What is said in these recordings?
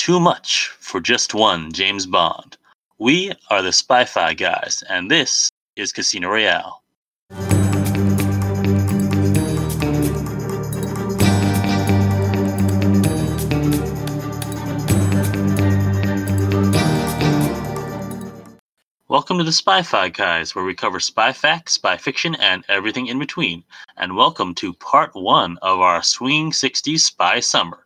Too much for just one James Bond. We are the Spy Fi guys, and this is Casino Royale. Welcome to the Spy Fi Guys, where we cover spy facts, spy fiction, and everything in between. And welcome to part one of our Swinging 60s Spy Summer.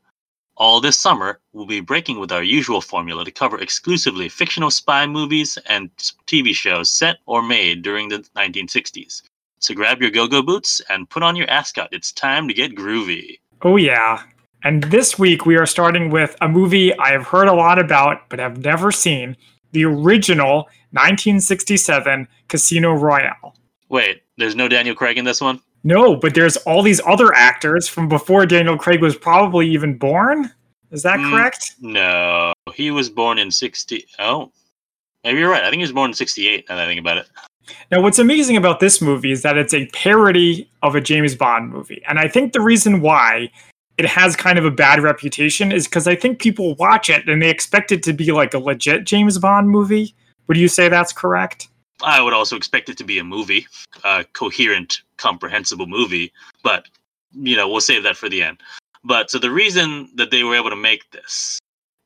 All this summer, we'll be breaking with our usual formula to cover exclusively fictional spy movies and TV shows set or made during the 1960s. So grab your go go boots and put on your ascot. It's time to get groovy. Oh, yeah. And this week we are starting with a movie I have heard a lot about but have never seen the original 1967 Casino Royale. Wait, there's no Daniel Craig in this one? No, but there's all these other actors from before Daniel Craig was probably even born. Is that Mm. correct? No. He was born in 60. Oh. Maybe you're right. I think he was born in 68 now that I think about it. Now, what's amazing about this movie is that it's a parody of a James Bond movie. And I think the reason why it has kind of a bad reputation is because I think people watch it and they expect it to be like a legit James Bond movie. Would you say that's correct? I would also expect it to be a movie, a coherent, comprehensible movie, but you know, we'll save that for the end. But so the reason that they were able to make this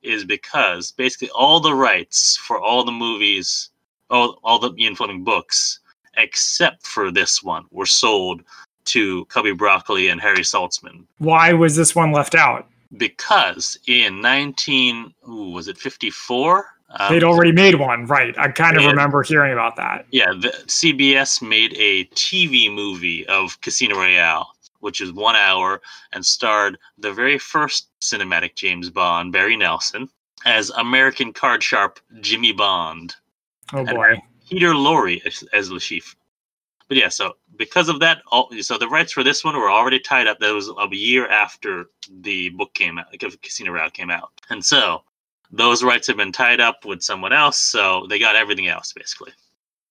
is because basically all the rights for all the movies, all, all the Ian Fleming books, except for this one, were sold to Cubby Broccoli and Harry Saltzman. Why was this one left out? Because in 19, ooh, was it 54? Um, They'd already made one, right? I kind of remember hearing about that. Yeah, the, CBS made a TV movie of Casino Royale, which is one hour and starred the very first cinematic James Bond, Barry Nelson, as American card sharp Jimmy Bond, Oh And- boy. Peter Lorre as, as Le Chiffre. But yeah, so because of that, all, so the rights for this one were already tied up. That was a year after the book came out, like Casino Royale came out, and so those rights have been tied up with someone else. So they got everything else basically.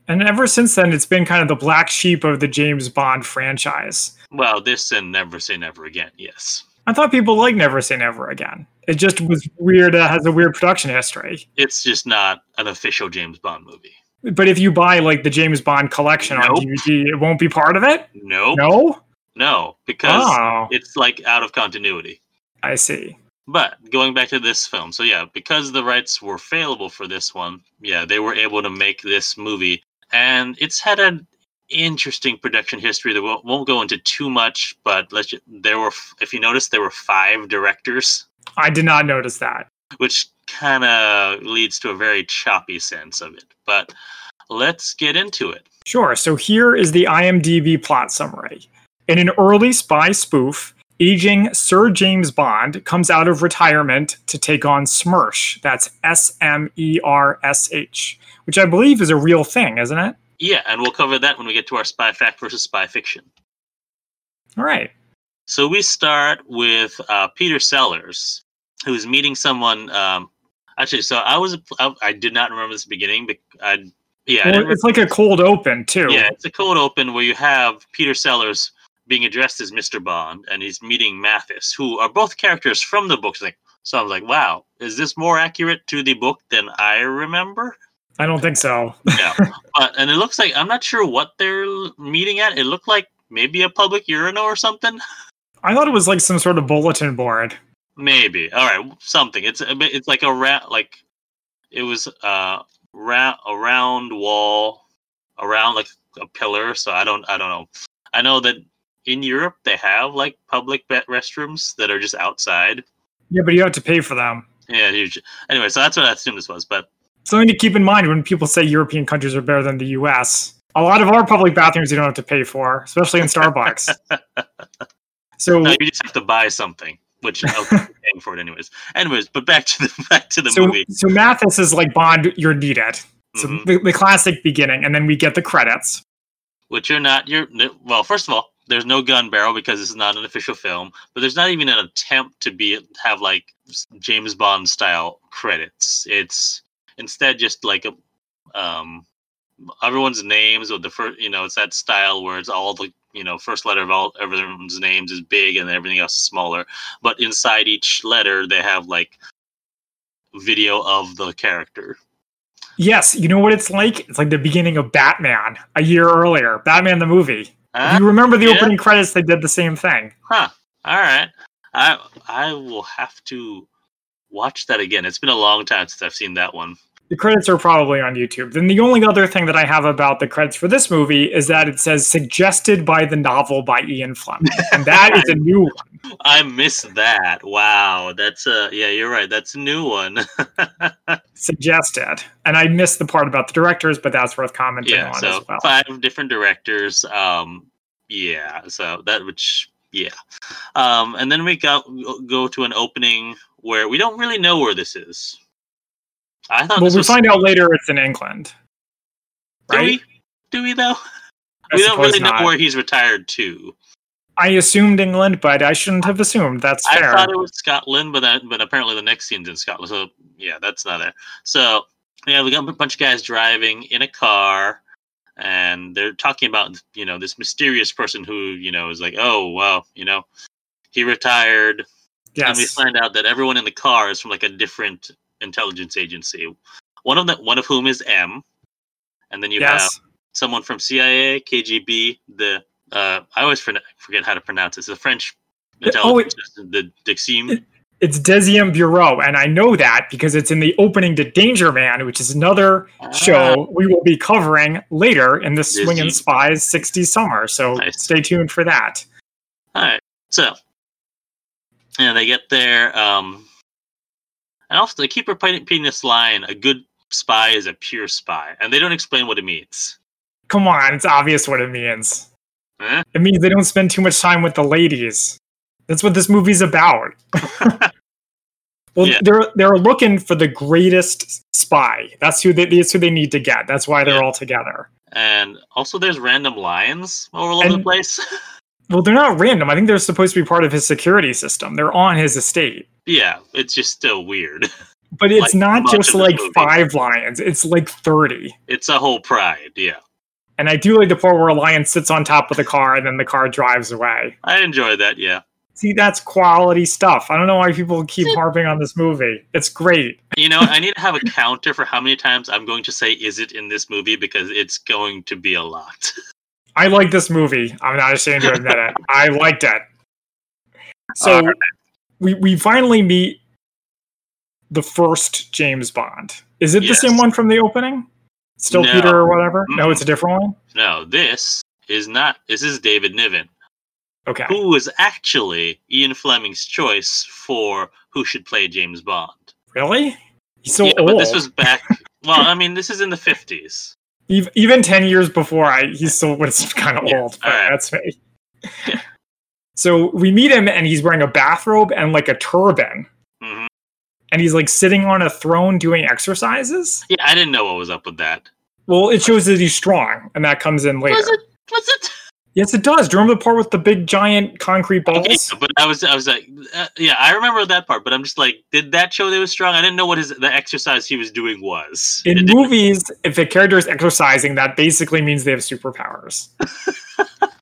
And ever since then, it's been kind of the black sheep of the James Bond franchise. Well, this and Never Say Never Again, yes. I thought people like Never Say Never Again. It just was weird. It has a weird production history. It's just not an official James Bond movie. But if you buy like the James Bond collection on DVD, it won't be part of it. Nope. No, No. because Oh, it's like out of continuity. I see. But going back to this film, so yeah, because the rights were failable for this one, yeah, they were able to make this movie, and it's had an interesting production history that won't, won't go into too much. But let's ju- there were, if you notice, there were five directors, I did not notice that. which kind of leads to a very choppy sense of it. But let's get into it. Sure. So here is the IMDb plot summary. In an early spy spoof, aging Sir James Bond comes out of retirement to take on SMERSH. That's S M E R S H, which I believe is a real thing, isn't it? Yeah, and we'll cover that when we get to our spy fact versus spy fiction. All right. So we start with uh, Peter Sellers, who's meeting someone. Um, actually, so I was I, I did not remember this beginning, but I yeah, Well, it's like a cold open, too. yeah, it's a cold open where you have Peter Sellers being addressed as Mr. Bond, and he's meeting Mathis, who are both characters from the books. Like, so I was like, wow, is this more accurate to the book than I remember? I don't think so. Yeah, but and it looks like I'm not sure what they're meeting at. It looked like maybe a public urinal or something. I thought it was like some sort of bulletin board. Maybe. All right, something. It's a bit. It's like a rat. like it was uh ra- a round wall around like a pillar. So I don't. I don't know. I know that in Europe they have like public restrooms that are just outside. Yeah, but you have to pay for them. Yeah. Huge. Anyway, so that's what I assumed this was. But Something to keep in mind when people say European countries are better than the US. A lot of our public bathrooms you don't have to pay for, especially in Starbucks. so, no, you just have to buy something, which I'll be paying for it anyways. Anyways, but back to the back to the so, movie. so Mathis is like Bond, you're needed. So Mhm. the, the classic beginning, and then we get the credits. which are not your well first of all there's no gun barrel because this is not an official film but there's not even an attempt to be have like james bond style credits it's instead just like a um everyone's names with the first you know it's that style where it's all the you know first letter of all everyone's names is big and everything else is smaller but inside each letter they have like video of the character. Yes, you know what it's like? It's like the beginning of Batman a year earlier. Batman the movie. If you remember the yeah. opening credits, they did the same thing. Huh. All right. I I will have to watch that again. It's been a long time since I've seen that one. The credits are probably on YouTube. Then the only other thing that I have about the credits for this movie is that it says suggested by the novel by Ian Fleming. And that is a new one. I missed that. Wow. That's a yeah, you're right. That's a new one. Suggested. And I missed the part about the directors, but that's worth commenting yeah, on so as well. five different directors. Um yeah, so that which yeah. Um and then we go go to an opening where we don't really know where this is. I thought Well, we find out later it's in England. do Right? we? Do we though? I we don't really know where he's retired to. I assumed England, but I shouldn't have assumed. That's I fair. thought it was Scotland, but that, but apparently the next scene's in Scotland. So yeah, that's not there. So yeah, we got a bunch of guys driving in a car, and they're talking about you know this mysterious person who you know is like, oh well, you know, he retired, and we find out that everyone in the car is from like a different intelligence agency. One of them, one of whom is M, and then you have someone from CIA, KGB, the uh, I always forget how to pronounce it. It's the French Uh, oh, intelligence, system, the Dixim. It's Deuxième Bureau, and I know that because it's in the opening to Danger Man, which is another Ah. show we will be covering later in the Swing and Spies 60 Summer. So Nice. stay tuned for that. All right, so and they get there, um, and also they keep repeating this line: "A good spy is a pure spy," and they don't explain what it means. Come on, it's obvious what it means. It means they don't spend too much time with the ladies. That's what this movie's about. well, Yeah. they're they're looking for the greatest spy. That's who they that's who they need to get. That's why they're Yeah. all together. And also, there's random lions all over the place. Well, they're not random. I think they're supposed to be part of his security system. They're on his estate. Yeah, it's just still weird. But it's Like not just like movie. five lions. It's like 30. It's a whole pride. Yeah, And I do like the part where a lion sits on top of the car and then the car drives away. I enjoy that. Yeah, See, that's quality stuff. I don't know why people keep harping on this movie. It's great. you know, I need to have a counter for how many times I'm going to say "is it" in this movie because it's going to be a lot. I like this movie. I'm not ashamed to admit it. I liked it. So Alright. We we finally meet the first James Bond. Is it Yes. the same one from the opening? Still No. Peter or whatever? No, Mm-mm. it's a different one. no, this is not. This is David Niven. Okay. who was actually Ian Fleming's choice for who should play James Bond. Really? He's so yeah, old. but this was back. well, I mean, this is in the fifties. Even 10 years before I he still was kind of Yeah, old, but alright. that's me. So we meet him and he's wearing a bathrobe and like a turban. hmm And he's like sitting on a throne doing exercises. Yeah, I didn't know what was up with that. Well, it shows that he's strong, and that comes in later. Was it? Was it? Yes, it does. Do you remember the part with the big giant concrete balls? Okay, but I was, I was like, uh, yeah, I remember that part. But I'm just like, did that show that he was strong? I didn't know what his the exercise he was doing was. In didn't- movies, if a character is exercising, that basically means they have superpowers.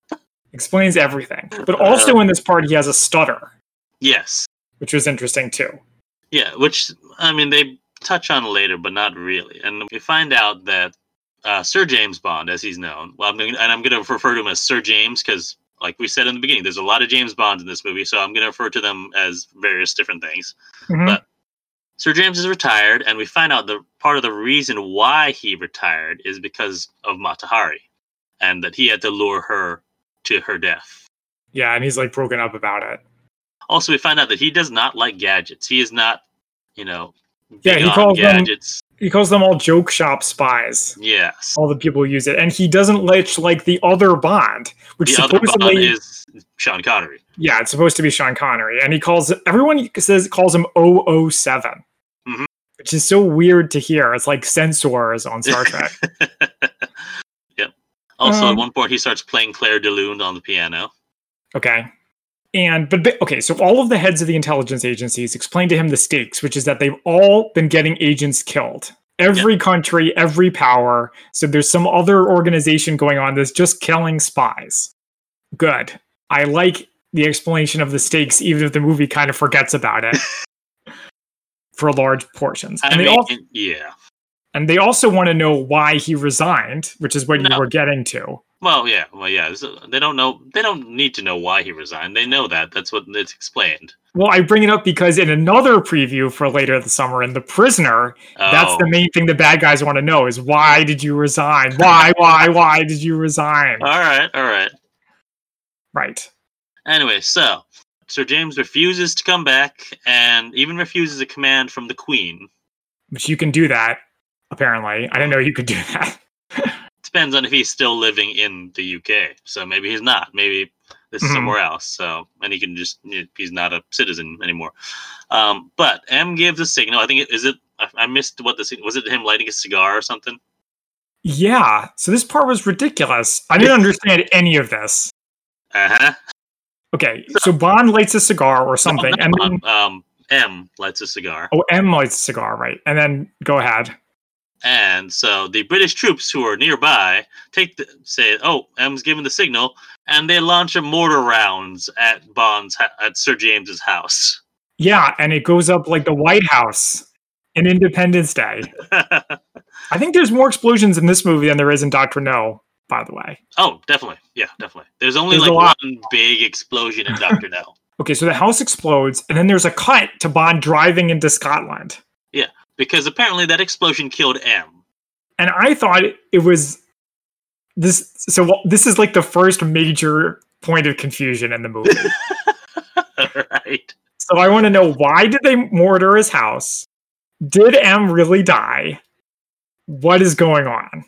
Explains everything. But also in this part, he has a stutter, yes, which was interesting too. yeah. Which I mean, they touch on later, but not really. And we find out that uh, Sir James Bond, as he's known, well, I'm gonna, and I'm going to refer to him as Sir James because, like we said in the beginning, there's a lot of James Bonds in this movie, so I'm going to refer to them as various different things. Mhm. But- Sir James is retired, and we find out the part of the reason why he retired is because of Matahari, and that he had to lure her to her death. yeah, and he's like broken up about it. Also, we find out that he does not like gadgets. He is not, you know, Yeah, he calls them- He calls them all joke shop spies. Yes. All the people use it, and he doesn't like like the other Bond, which The supposedly Bond is Sean Connery. yeah, it's supposed to be Sean Connery, and he calls everyone says calls him 007, Mhm. which is so weird to hear. It's like censors on Star Trek. yep. Also, Um, at one point, he starts playing Clair de Lune on the piano. Okay. And but okay, so all of the heads of the intelligence agencies explain to him the stakes, which is that they've all been getting agents killed. Every country, every power. So there's some other organization going on that's just killing spies. Good. I like the explanation of the stakes, even if the movie kind of forgets about it. for large portions. I And they mean, also yeah. And they also want to know why he resigned, which is what you were getting to. Well, yeah. Well, yeah. They don't know. They don't need to know why he resigned. They know that. That's what it's explained. Well, I bring it up because in another preview for later this summer in The Prisoner, that's Oh. the main thing the bad guys want to know is why did you resign? Why, why, why did you resign? All right. All right. Right. Anyway, so Sir James refuses to come back, and even refuses a command from the Queen. Which you can do that, apparently. I didn't know you could do that. Depends on if he's still living in the UK. So maybe he's not. Maybe this is Mhm. somewhere else. So and he can just, he's not a citizen anymore. Um, but M gives a signal. I think it is it. I, I missed what the was. It him lighting a cigar or something? Yeah. So this part was ridiculous. I didn't understand any of this. Uh huh. Okay. So Bond lights a cigar or something. And then, um, M lights a cigar, oh, M lights a cigar, right? And then go ahead. And so the British troops who are nearby take the say, "Oh, M's given the signal," and they launch a mortar rounds at Bond's at Sir James's house. Yeah. And it goes up like the White House in Independence Day. I think there's more explosions in this movie than there is in Doctor No, by the way. oh, definitely, yeah, definitely. There's only There's like one big explosion in Doctor No. Okay, so the house explodes, and then there's a cut to Bond driving into Scotland. Because apparently that explosion killed M. And I thought it was this. So this is like the first major point of confusion in the movie. right. so I want to know why did they mortar his house? Did M really die? What is going on?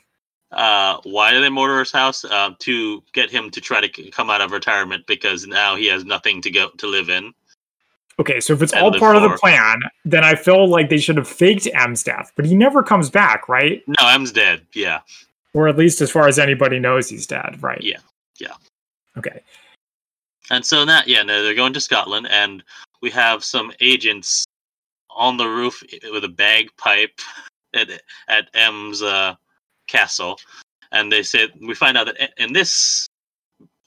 Uh, why did they mortar his house? Uh, to get him to try to come out of retirement because now he has nothing to go to live in. Okay, so if it's all part of the plan, then I feel like they should have faked M's death, but he never comes back, right? No, M's dead. Yeah. Or at least as far as anybody knows, he's dead, right? Yeah, yeah. Okay. And so that yeah, no, they're going to Scotland, and we have some agents on the roof with a bagpipe at at M's uh, castle, and they say we find out that in this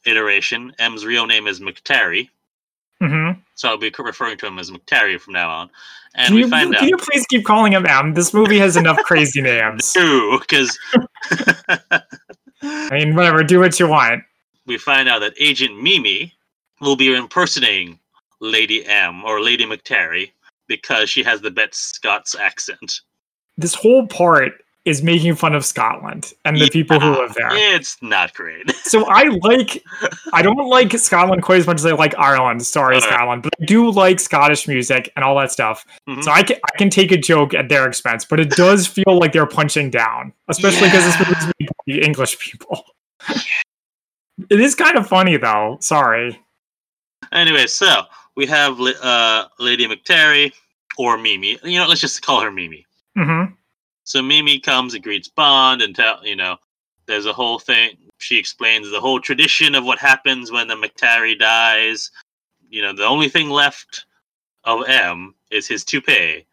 iteration, M's real name is McTarry, hmm so I'll be referring to him as McTarry from now on. And Can we you, find can out you please keep calling him M? This movie has enough crazy names. true because I mean, whatever, do what you want. we find out that Agent Mimi will be impersonating Lady M or Lady McTarry because she has the Bet Scots accent. This whole part is making fun of Scotland and the people who live there. It's not great. So I like, I don't like Scotland quite as much as I like Ireland. Sorry, Alright. Scotland, but I do like Scottish music and all that stuff. Mhm. So I can I can take a joke at their expense, but it does feel like they're punching down, especially because this Yeah. movie's made by the English people. it is kind of funny though. Sorry. Anyway, so we have uh, Lady McTarry or Mimi. You know, let's just call her Mimi. hmm So Mimi comes and greets Bond and tell you know, there's a whole thing. She explains the whole tradition of what happens when the McTarry dies. You know, the only thing left of M is his toupee,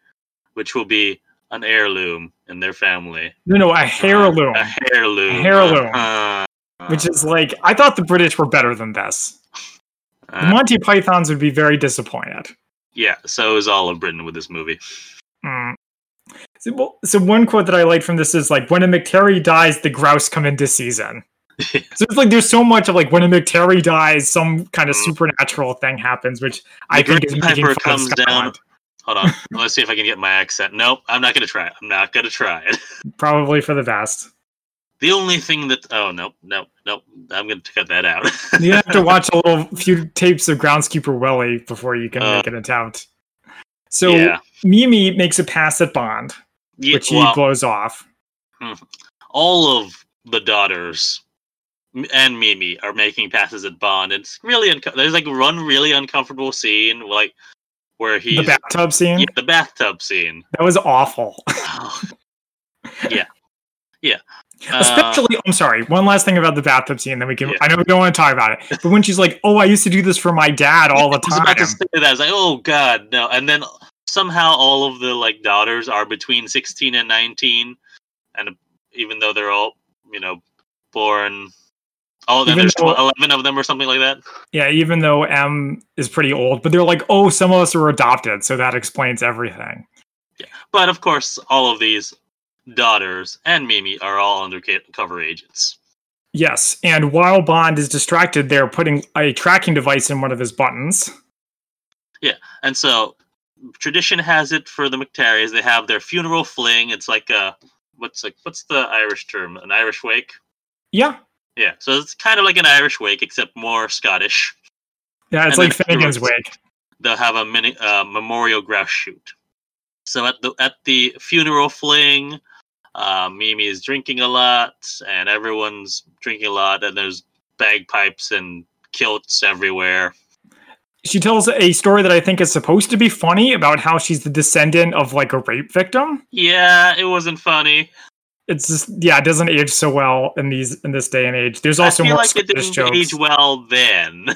which will be an heirloom in their family. No, no, a heirloom, A heirloom. A heirloom. Uh, which is like I thought the British were better than this. The uh, Monty Pythons would be very disappointed. yeah. So is all of Britain with this movie. Mm. So, well, so one quote that I liked from this is like, "When a McTarry dies, the grouse come into season." so it's like there's so much of like when a McTarry dies, some kind of Mm. supernatural thing happens, which I think is making fun of comes down. Hold on. Let's see if I can get my accent. Nope, I'm not gonna try it. I'm not gonna try it. Probably for the best. The only thing that oh no no no I'm gonna cut that out. You have to watch a little few tapes of Groundskeeper Willie before you can Uh, make an attempt. So yeah. Mimi makes a pass at Bond, yeah which he well, blows off. all of the daughters and Mimi are making passes at Bond. It's really unco- there's like one really uncomfortable scene like where he the bathtub scene yeah, the bathtub scene. that was awful. yeah. Yeah. Uh, Especially, I'm sorry. One last thing about the bathtub scene, then we can. Yeah. I know we don't want to talk about it, but when she's like, "Oh, I used to do this for my dad all the time," I was about to time," say that. I was like, oh god, no. And then somehow all of the like daughters are between sixteen and nineteen, and even though they're all you know born, oh, then Even there's though- eleven of them or something like that. yeah, even though M is pretty old, but they're like, "Oh, some of us were adopted," so that explains everything. Yeah. But of course, all of these daughters and Mimi are all undercover agents. Yes, and while Bond is distracted, they're putting a tracking device in one of his buttons. Yeah. And so, tradition has it for the McTarrys. They have their funeral fling. It's like a what's like what's the Irish term? An Irish wake. Yeah, Yeah, so it's kind of like an Irish wake, except more Scottish. yeah, it's And like Finnegan's Wake. They'll have a mini uh, memorial grouse shoot. So at the at the funeral fling, uh, Mimi is drinking a lot, and everyone's drinking a lot, and there's bagpipes and kilts everywhere. She tells a story that I think is supposed to be funny about how she's the descendant of like a rape victim. Yeah, it wasn't funny. It's just yeah, it doesn't age so well in these in this day and age. There's also I feel more like it didn't age jokes. well then.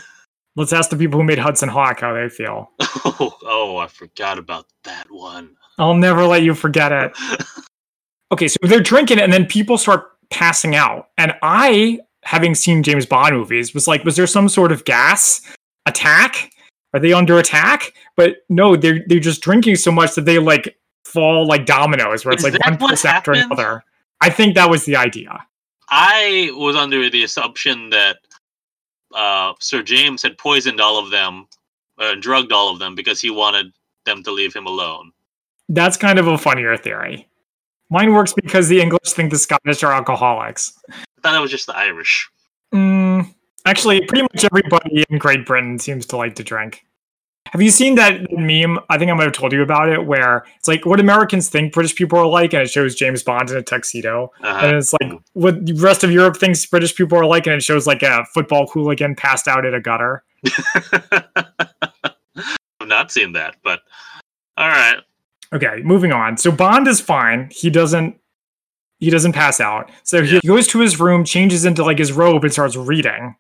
Let's ask the people who made Hudson Hawk how they feel. oh, oh, I forgot about that one. I'll never let you forget it. Okay, so they're drinking and then people start passing out. And I, having seen James Bond movies, was like, was there some sort of gas attack? Are they under attack? But no, they're they're just drinking so much that they like fall like dominoes, where it's Is like one after another. I think that was the idea. I was under the assumption that uh, Sir James had poisoned all of them, uh, drugged all of them because he wanted them to leave him alone. That's kind of a funnier theory. Mine works because the English think the Scottish are alcoholics. I thought it was just the Irish. Mm, actually, pretty much everybody in Great Britain seems to like to drink. Have you seen that meme? I think I might have told you about it, where it's like what Americans think British people are like, and it shows James Bond in a tuxedo. Uh-huh. And it's like what the rest of Europe thinks British people are like, and it shows like a football hooligan passed out at a gutter. I've not seen that, but all right. Okay, moving on. So Bond is fine. He doesn't he doesn't pass out. So he Yeah. goes to his room, changes into like his robe, and starts reading.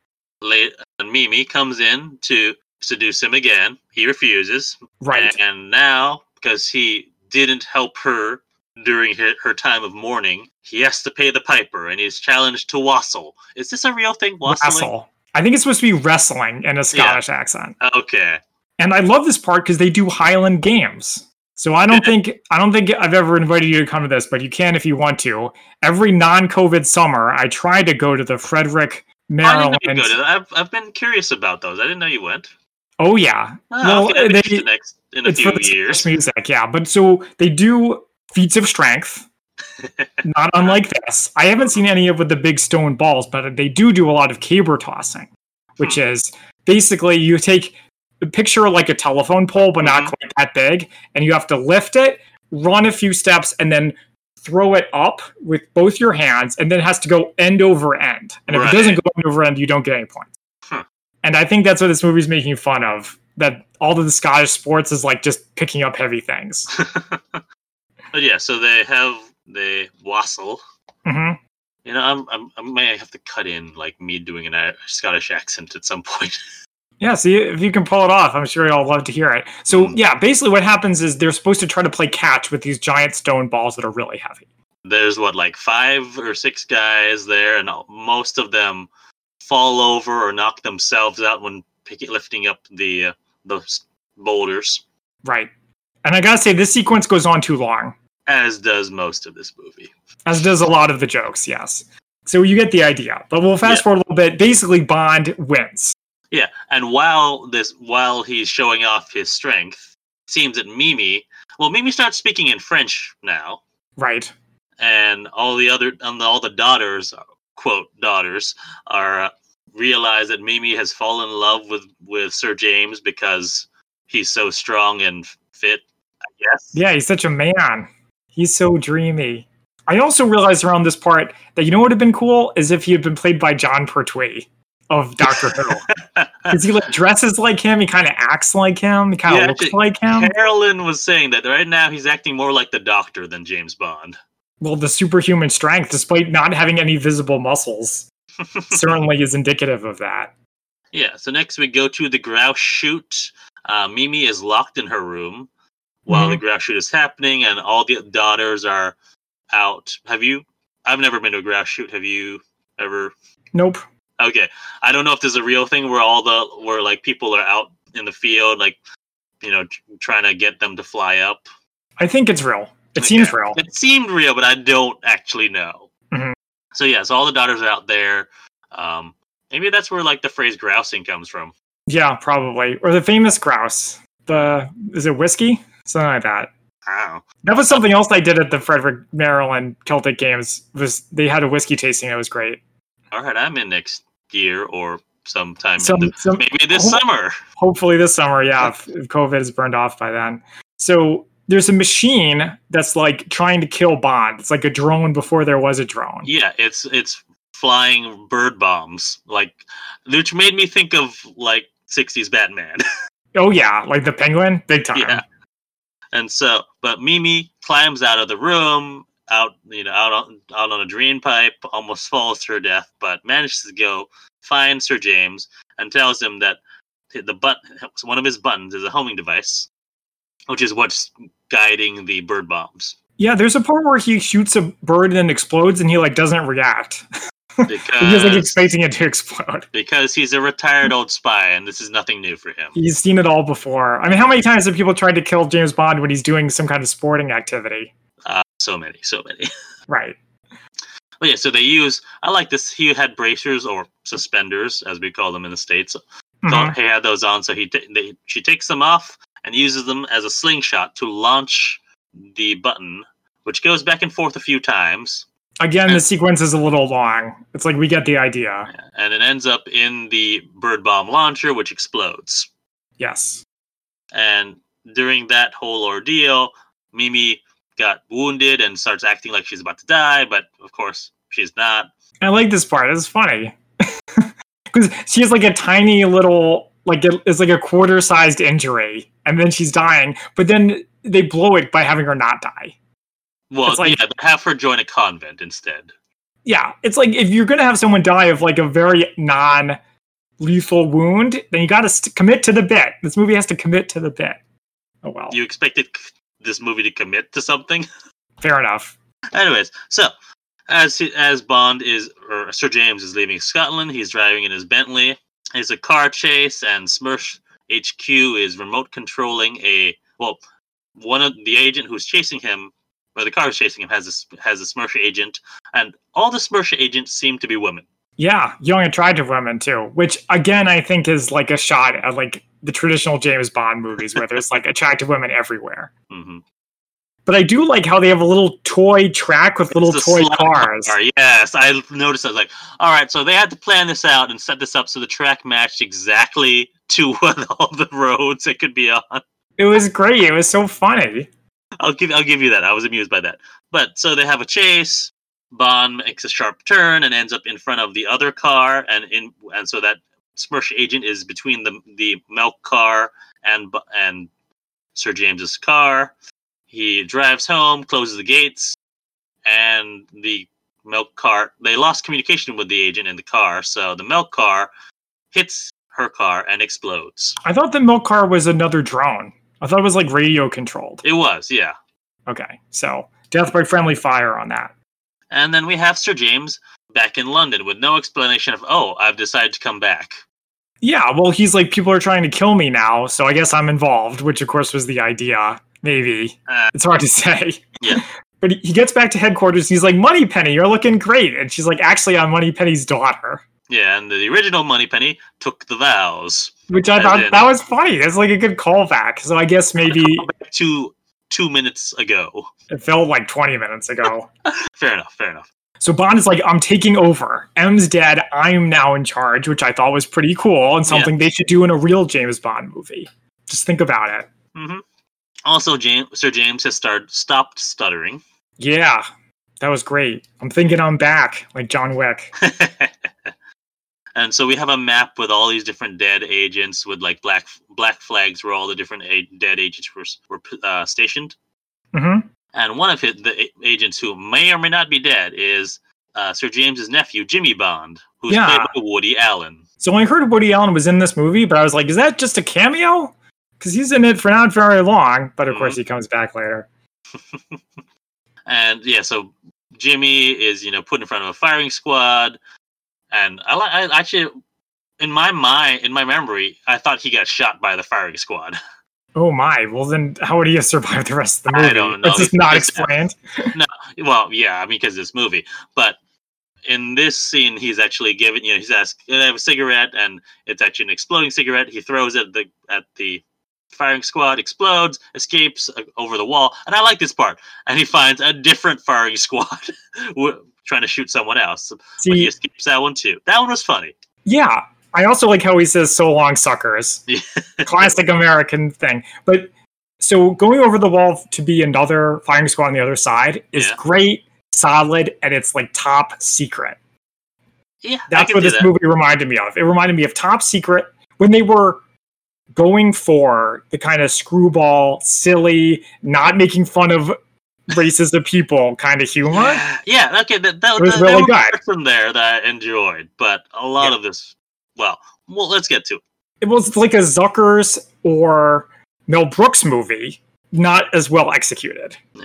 And Mimi comes in to seduce him again. He refuses. Right. And now, because he didn't help her during her, her time of mourning, he has to pay the piper and he's challenged to wassail. Is this a real thing? Wassailing? Wrestle. I think it's supposed to be wrestling in a Scottish accent. Okay. And I love this part because they do Highland games. So I don't think I don't think I've ever invited you to come to this, but you can if you want to. Every non-COVID summer, I try to go to the Frederick, I didn't know you go to. I've, I've been curious about those. I didn't know you went. Oh yeah, Oh, Well, okay, they- interested next in a it's few for the years. Music, yeah. But so they do feats of strength, not unlike this. I haven't seen any of with the big stone balls, but they do do a lot of caber tossing, which Hmm. is basically you take a picture like a telephone pole, but not Mhm. quite that big, and you have to lift it, run a few steps, and then throw it up with both your hands, and then it has to go end over end. And if Right. it doesn't go end over end, you don't get any points. Huh. And I think that's what this movie's making fun of. That all of the Scottish sports is like just picking up heavy things. but yeah, so they have they wassail. hmm You know, I'm, I'm I may have to cut in like me doing an Scottish accent at some point. Yeah, see if you can pull it off, I'm sure y'all love to hear it. So Mm. yeah, basically what happens is they're supposed to try to play catch with these giant stone balls that are really heavy. There's what like five or six guys there, and most of them fall over or knock themselves out when pick, lifting up the uh, those boulders, Right. And I gotta say, this sequence goes on too long, as does most of this movie. as does a lot of the jokes, yes. So you get the idea. But we'll fast Yeah. forward a little bit. Basically, Bond wins. Yeah, and while this while he's showing off his strength, seems that Mimi, well, Mimi starts speaking in French now, Right. and all the other and all the daughters, quote daughters, are uh, realize that Mimi has fallen in love with with Sir James because he's so strong and fit. I guess. Yeah, he's such a man. He's so dreamy. I also realized around this part that you know what would have been cool is if he had been played by Jon Pertwee of Doctor Who. Because he like dresses like him, he kind of acts like him, he kind of Yeah, looks actually, like him. Carolyn was saying that right now he's acting more like the Doctor than James Bond. Well, the superhuman strength, despite not having any visible muscles, certainly is indicative of that. Yeah, so next we go to the grouse shoot. Uh, Mimi is locked in her room while the grouse shoot is happening, and all the daughters are out. Have you? I've never been to a grouse shoot. Have you ever? Nope. Okay, I don't know if there's a real thing where all the where like people are out in the field, like you know, tr- trying to get them to fly up. I think it's real. It seems real. It seemed real, but I don't actually know. Mhm. So yes, all the daughters are out there. Um, maybe that's where like the phrase grousing comes from. Yeah, probably. Or the famous grouse. The is it whiskey? Something like that. I. That was something else I did at the Frederick Maryland Celtic Games. Was they had a whiskey tasting? It was great. All right, I'm in next year or sometime. in Some, the- some maybe this Oh. summer. hopefully this summer. Yeah, if, if COVID is burned off by then. So there's a machine that's like trying to kill Bond. It's like a drone before there was a drone. Yeah, it's it's flying bird bombs, like which made me think of like '60s Batman. Oh yeah, like the penguin, big time. Yeah. And so, but Mimi climbs out of the room, out you know, out on out on a drain pipe, almost falls to her death, but manages to go find Sir James and tells him that the but one of his buttons is a homing device, which is what's guiding the bird bombs. Yeah, there's a part where he shoots a bird and then explodes, and he like doesn't react. He's like Because expecting it to explode. because he's a retired old spy, and this is nothing new for him. He's seen it all before. I mean, how many times have people tried to kill James Bond when he's doing some kind of sporting activity? So many, so many. Right. But yeah, so they use. I like this. He had bracers or suspenders, as we call them in the states. Mhm. thought he had those on, so he ta they, she takes them off and uses them as a slingshot to launch the button, which goes back and forth a few times, Again, the sequence is a little long. It's like we get the idea. and it ends up in the bird bomb launcher, which explodes. Yes. And during that whole ordeal, Mimi got wounded and starts acting like she's about to die, but of course she's not. I like this part. It's funny because she has like a tiny little, like it's like a quarter-sized injury, and then she's dying. But then they blow it by having her not die. Well, It's like- yeah, have her join a convent instead. Yeah, it's like if you're gonna have someone die of like a very non-lethal wound, then you got to st- commit to the bit. This movie has to commit to the bit. Oh well, You expected this movie to commit to something? fair enough. Anyways, so as he, as Bond is or Sir James is leaving Scotland, he's driving in his Bentley. It's a car chase, and SMERSH HQ is remote controlling a well, one of the agent who's chasing him, or the car is chasing him, has a has a SMERSH agent, and all the SMERSH agents seem to be women. Yeah, young attractive women too, which again I think is like a shot at like the traditional James Bond movies where there's like attractive women everywhere. hmm But I do like how they have a little toy track with little It's the toy cars. car, Yes, I noticed. I was like, all right, so they had to plan this out and set this up so the track matched exactly to what all the roads it could be on. It was great. It was so funny. I'll give I'll give you that. I was amused by that. But so they have a chase. Bond makes a sharp turn and ends up in front of the other car, and in and so that SMERSH agent is between the the milk car and and Sir James's car. He drives home, closes the gates, and the milk cart. They lost communication with the agent in the car, so the milk car hits her car and explodes. I thought the milk car was another drone. I thought it was like radio controlled. It was, yeah. Okay, so death by friendly fire on that. And then we have Sir James back in London with no explanation of, oh, I've decided to come back. Yeah, well, he's like, people are trying to kill me now, so I guess I'm involved, which of course was the idea. Maybe. Uh, It's hard to say. Yeah. But he- gets back to headquarters. He's like, Moneypenny, you're looking great. And she's like, Actually, I'm Moneypenny's daughter. yeah, and the original Moneypenny took the vows Which I thought in- that was funny. That's like a good callback. So I guess maybe two two minutes ago. it felt like 20 minutes ago. Fair enough, fair enough. So Bond is like, I'm taking over. M's dead. I'm now in charge, which I thought was pretty cool and something they should do in a real James Bond movie. Just think about it. Mm-hmm. Also, James, Sir James has started stopped stuttering. Yeah, that was great. I'm thinking I'm back, like John Wick. and so we have a map with all these different dead agents with like black black flags where all the different a- dead agents were were uh, stationed. hmm And one of his, the agents who may or may not be dead is uh, Sir James's nephew, Jimmy Bond, who's Yeah. played by Woody Allen. So I heard Woody Allen was in this movie, but I was like, is that just a cameo? Because he's in it for not very long, but of course he comes back later. And yeah, so Jimmy is you know put in front of a firing squad, and I I actually in my mind in my memory I thought he got shot by the firing squad. Oh my! Well, then how would he have survived the rest of the movie? I don't know. It's just not explained. Well, yeah, I mean, because this movie, but in this scene, he's actually given, you know, he's asked, "Can I have a cigarette?" And it's actually an exploding cigarette. He throws it at the at the firing squad, explodes, escapes uh, over the wall, and I like this part. And he finds a different firing squad trying to shoot someone else, but he See, escapes that one too. That one was funny. yeah, I also like how he says "so long, suckers." Classic American thing. But so going over the wall to be another firing squad on the other side is Yeah. great, solid, and it's like top secret. Yeah, That's what this that. movie reminded me of. It reminded me of Top Secret when they were going for the kind of screwball, silly, not making fun of races of people kind of humor. Yeah, okay, that, that, was that, really there good. in there that I enjoyed, but a lot Yeah. of this, well, well, let's get to it. It was like a Zuckers or Mel Brooks movie, not as well executed. Yeah.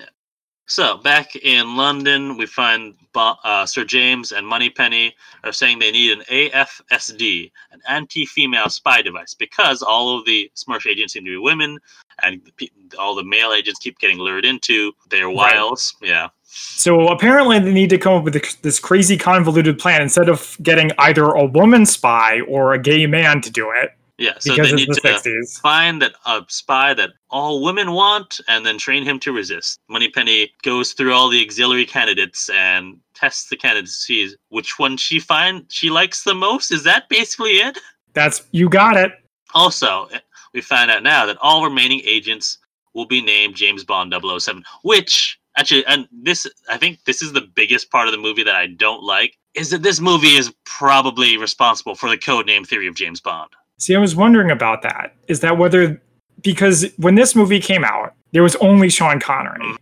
So back in London, we find uh, Sir James and Moneypenny are saying they need an AFSD, an anti-female spy device, because all of the SMERSH agents seem to be women, and the all the male agents keep getting lured into their Right. wiles. Yeah, So apparently, they need to come up with this- crazy convoluted plan instead of getting either a woman spy or a gay man to do it yeah. So because they need the to 60s. find that a spy that all women want, and then train him to resist. Moneypenny goes through all the auxiliary candidates and tests the candidates, sees which one she finds she likes the most. Is that basically it? That's you got it. Also, we find out now that all remaining agents will be named James Bond 007, which actually, and this, I think this is the biggest part of the movie that I don't like, is that this movie is probably responsible for the codename theory of James Bond. See, I was wondering about that. Is that whether because when this movie came out, there was only Sean Connery. Mhm.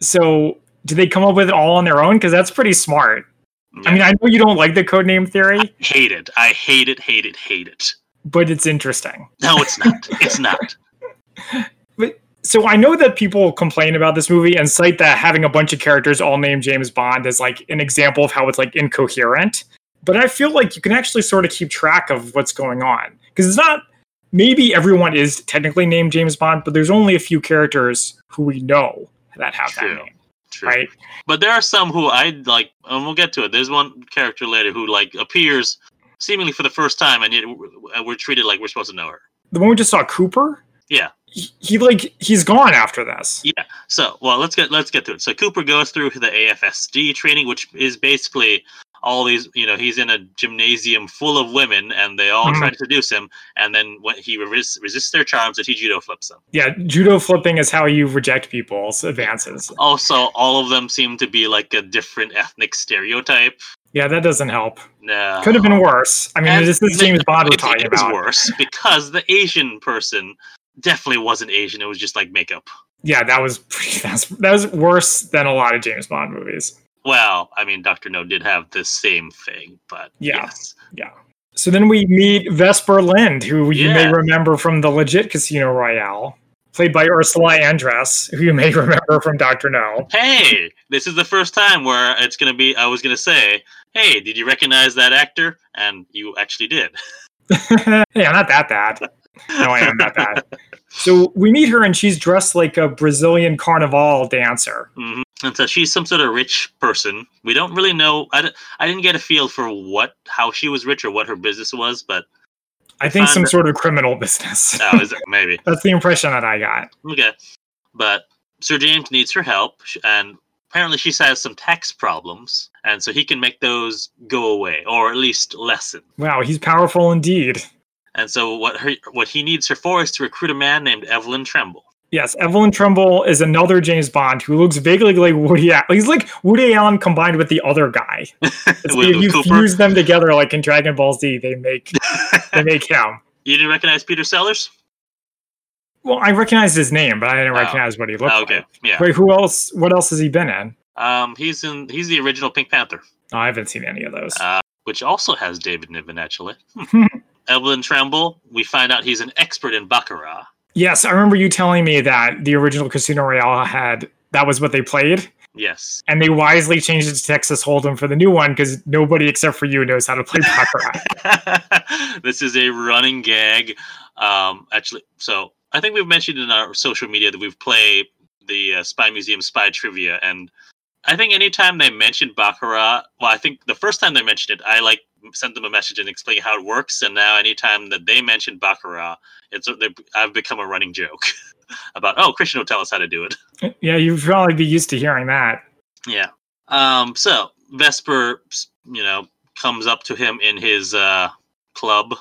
So did they come up with it all on their own? Because that's pretty smart. I mean, I know you don't like the codename theory, hate it. I hate it, hate it, hate it. But it's interesting. No, it's not. it's not. But So I know that people complain about this movie and cite that having a bunch of characters all named James Bond as like an example of how it's like incoherent. But I feel like you can actually sort of keep track of what's going on because it's not. Maybe everyone is technically named James Bond, but there's only a few characters who we know that have True. that name, True. right? But there are some who I like, and we'll get to it. There's one character later who like appears seemingly for the first time, and yet we're uh, we're treated like we're supposed to know her. The one we just saw, Cooper. Yeah. He, he like he's gone after this. Yeah. So, well, let's get let's get to it. So Cooper goes through the AFSD training, which is basically all these. You know, he's in a gymnasium full of women, and they all mm-hmm. try to seduce him. And then when he res- resists their charms, that he judo flips them. Yeah, judo flipping is how you reject people's advances. Also, all of them seem to be like a different ethnic stereotype. Yeah, that doesn't help. No. Could have been worse. I mean, And this is James Bond we're talking it was about. worse because the Asian person definitely wasn't Asian. It was just like makeup. Yeah, that was pretty, that was worse than a lot of James Bond movies. Well, I mean, Doctor No did have the same thing, but Yeah. yes. So then we meet Vesper Lynd, who you may remember from the legit Casino Royale, played by Ursula Andress, who you may remember from Doctor No. Hey, this is the first time where it's gonna be. I was gonna say, hey, did you recognize that actor? And you actually did. yeah, I'm not that bad. No, I am that bad. So we meet her, and she's dressed like a Brazilian carnival dancer. hmm And so she's some sort of rich person. We don't really know. I, I didn't get a feel for what how she was rich or what her business was, but I think some Found- sort of criminal business. oh, is it maybe That's the impression that I got. okay. But Sir James needs her help, and apparently she has some tax problems, and so he can make those go away or at least lessen. Wow, he's powerful indeed. And so what her what he needs her for is to recruit a man named Evelyn Tremble. Yes, Evelyn Tremble is another James Bond who looks vaguely like Woody Allen. He's like Woody Allen combined with the other guy. If you Cooper. fuse them together like in Dragon Ball Z, they make they make him. You didn't recognize Peter Sellers? Well, I recognized his name, but I didn't Oh. recognize what he looked Oh, okay, like. yeah. Wait, who else? What else has he been in? Um, he's in. He's the original Pink Panther, Oh, I haven't seen any of those. uh, which also has David Niven actually. Evelyn Tremble. We find out he's an expert in baccarat. yes, I remember you telling me that the original Casino Royale had that was what they played, Yes. and they wisely changed it to Texas Hold'em for the new one because nobody except for you knows how to play baccarat. this is a running gag. Um, actually, so I think we've mentioned in our social media that we've played the uh, Spy Museum Spy Trivia, and I think anytime they mention Baccarat, well, I think the first time they mentioned it, I like sent them a message and explain how it works, and now anytime that they mention Baccarat, it's they, I've become a running joke about oh Christian will tell us how to do it. Yeah, you'd probably be used to hearing that. Yeah. Um. So Vesper, you know, comes up to him in his uh club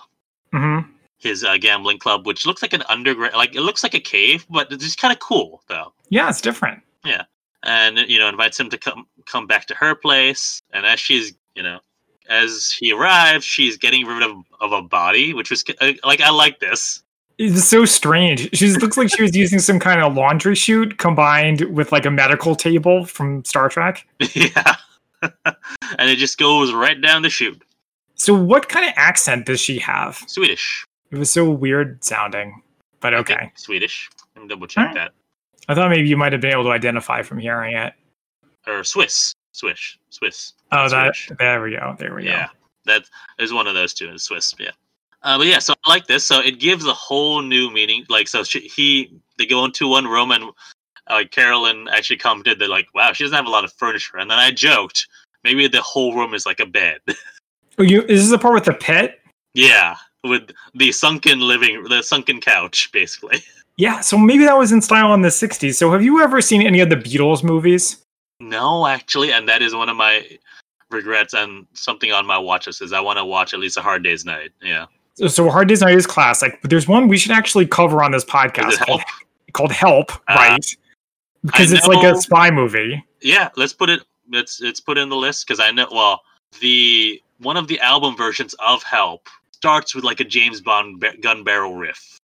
hmm his uh, gambling club, which looks like an underground, like it looks like a cave, but it's just kind of cool though. Yeah, it's different. Yeah, and you know, invites him to come come back to her place. And as she's, you know, as he arrives, she's getting rid of, of a body, which was uh, like I like this. It's so strange. She looks like she was using some kind of laundry chute combined with like a medical table from Star Trek. yeah, and it just goes right down the chute. So, what kind of accent does she have? Swedish. It was so weird sounding, but okay. Swedish. Let me double check Alright. that. I thought maybe you might have been able to identify from hearing it. Or Swiss. Swiss. Swiss. Oh, that there we go. There we go. Yeah, that is one of those two in Swiss. Yeah, uh, but yeah, so I like this. So it gives a whole new meaning. Like, so she, he they go into one room and uh, Carolyn actually commented that like, wow, she doesn't have a lot of furniture. And then I joked maybe the whole room is like a bed. Oh, you is this the part with the pit? yeah, with the sunken living, the sunken couch, basically. Yeah, so maybe that was in style in the '60s. So, have you ever seen any of the Beatles movies? No, actually, and that is one of my regrets and something on my watch list is I want to watch at least a Hard Day's Night. Yeah, So, so Hard Day's Night is classic, but there's one we should actually cover on this podcast called, Help? called Help, Ah, right? Because it's like a spy movie. yeah. Let's put it. Let's let's put it in the list because I know. Well, the one of the album versions of Help starts with like a James Bond ba- gun barrel riff.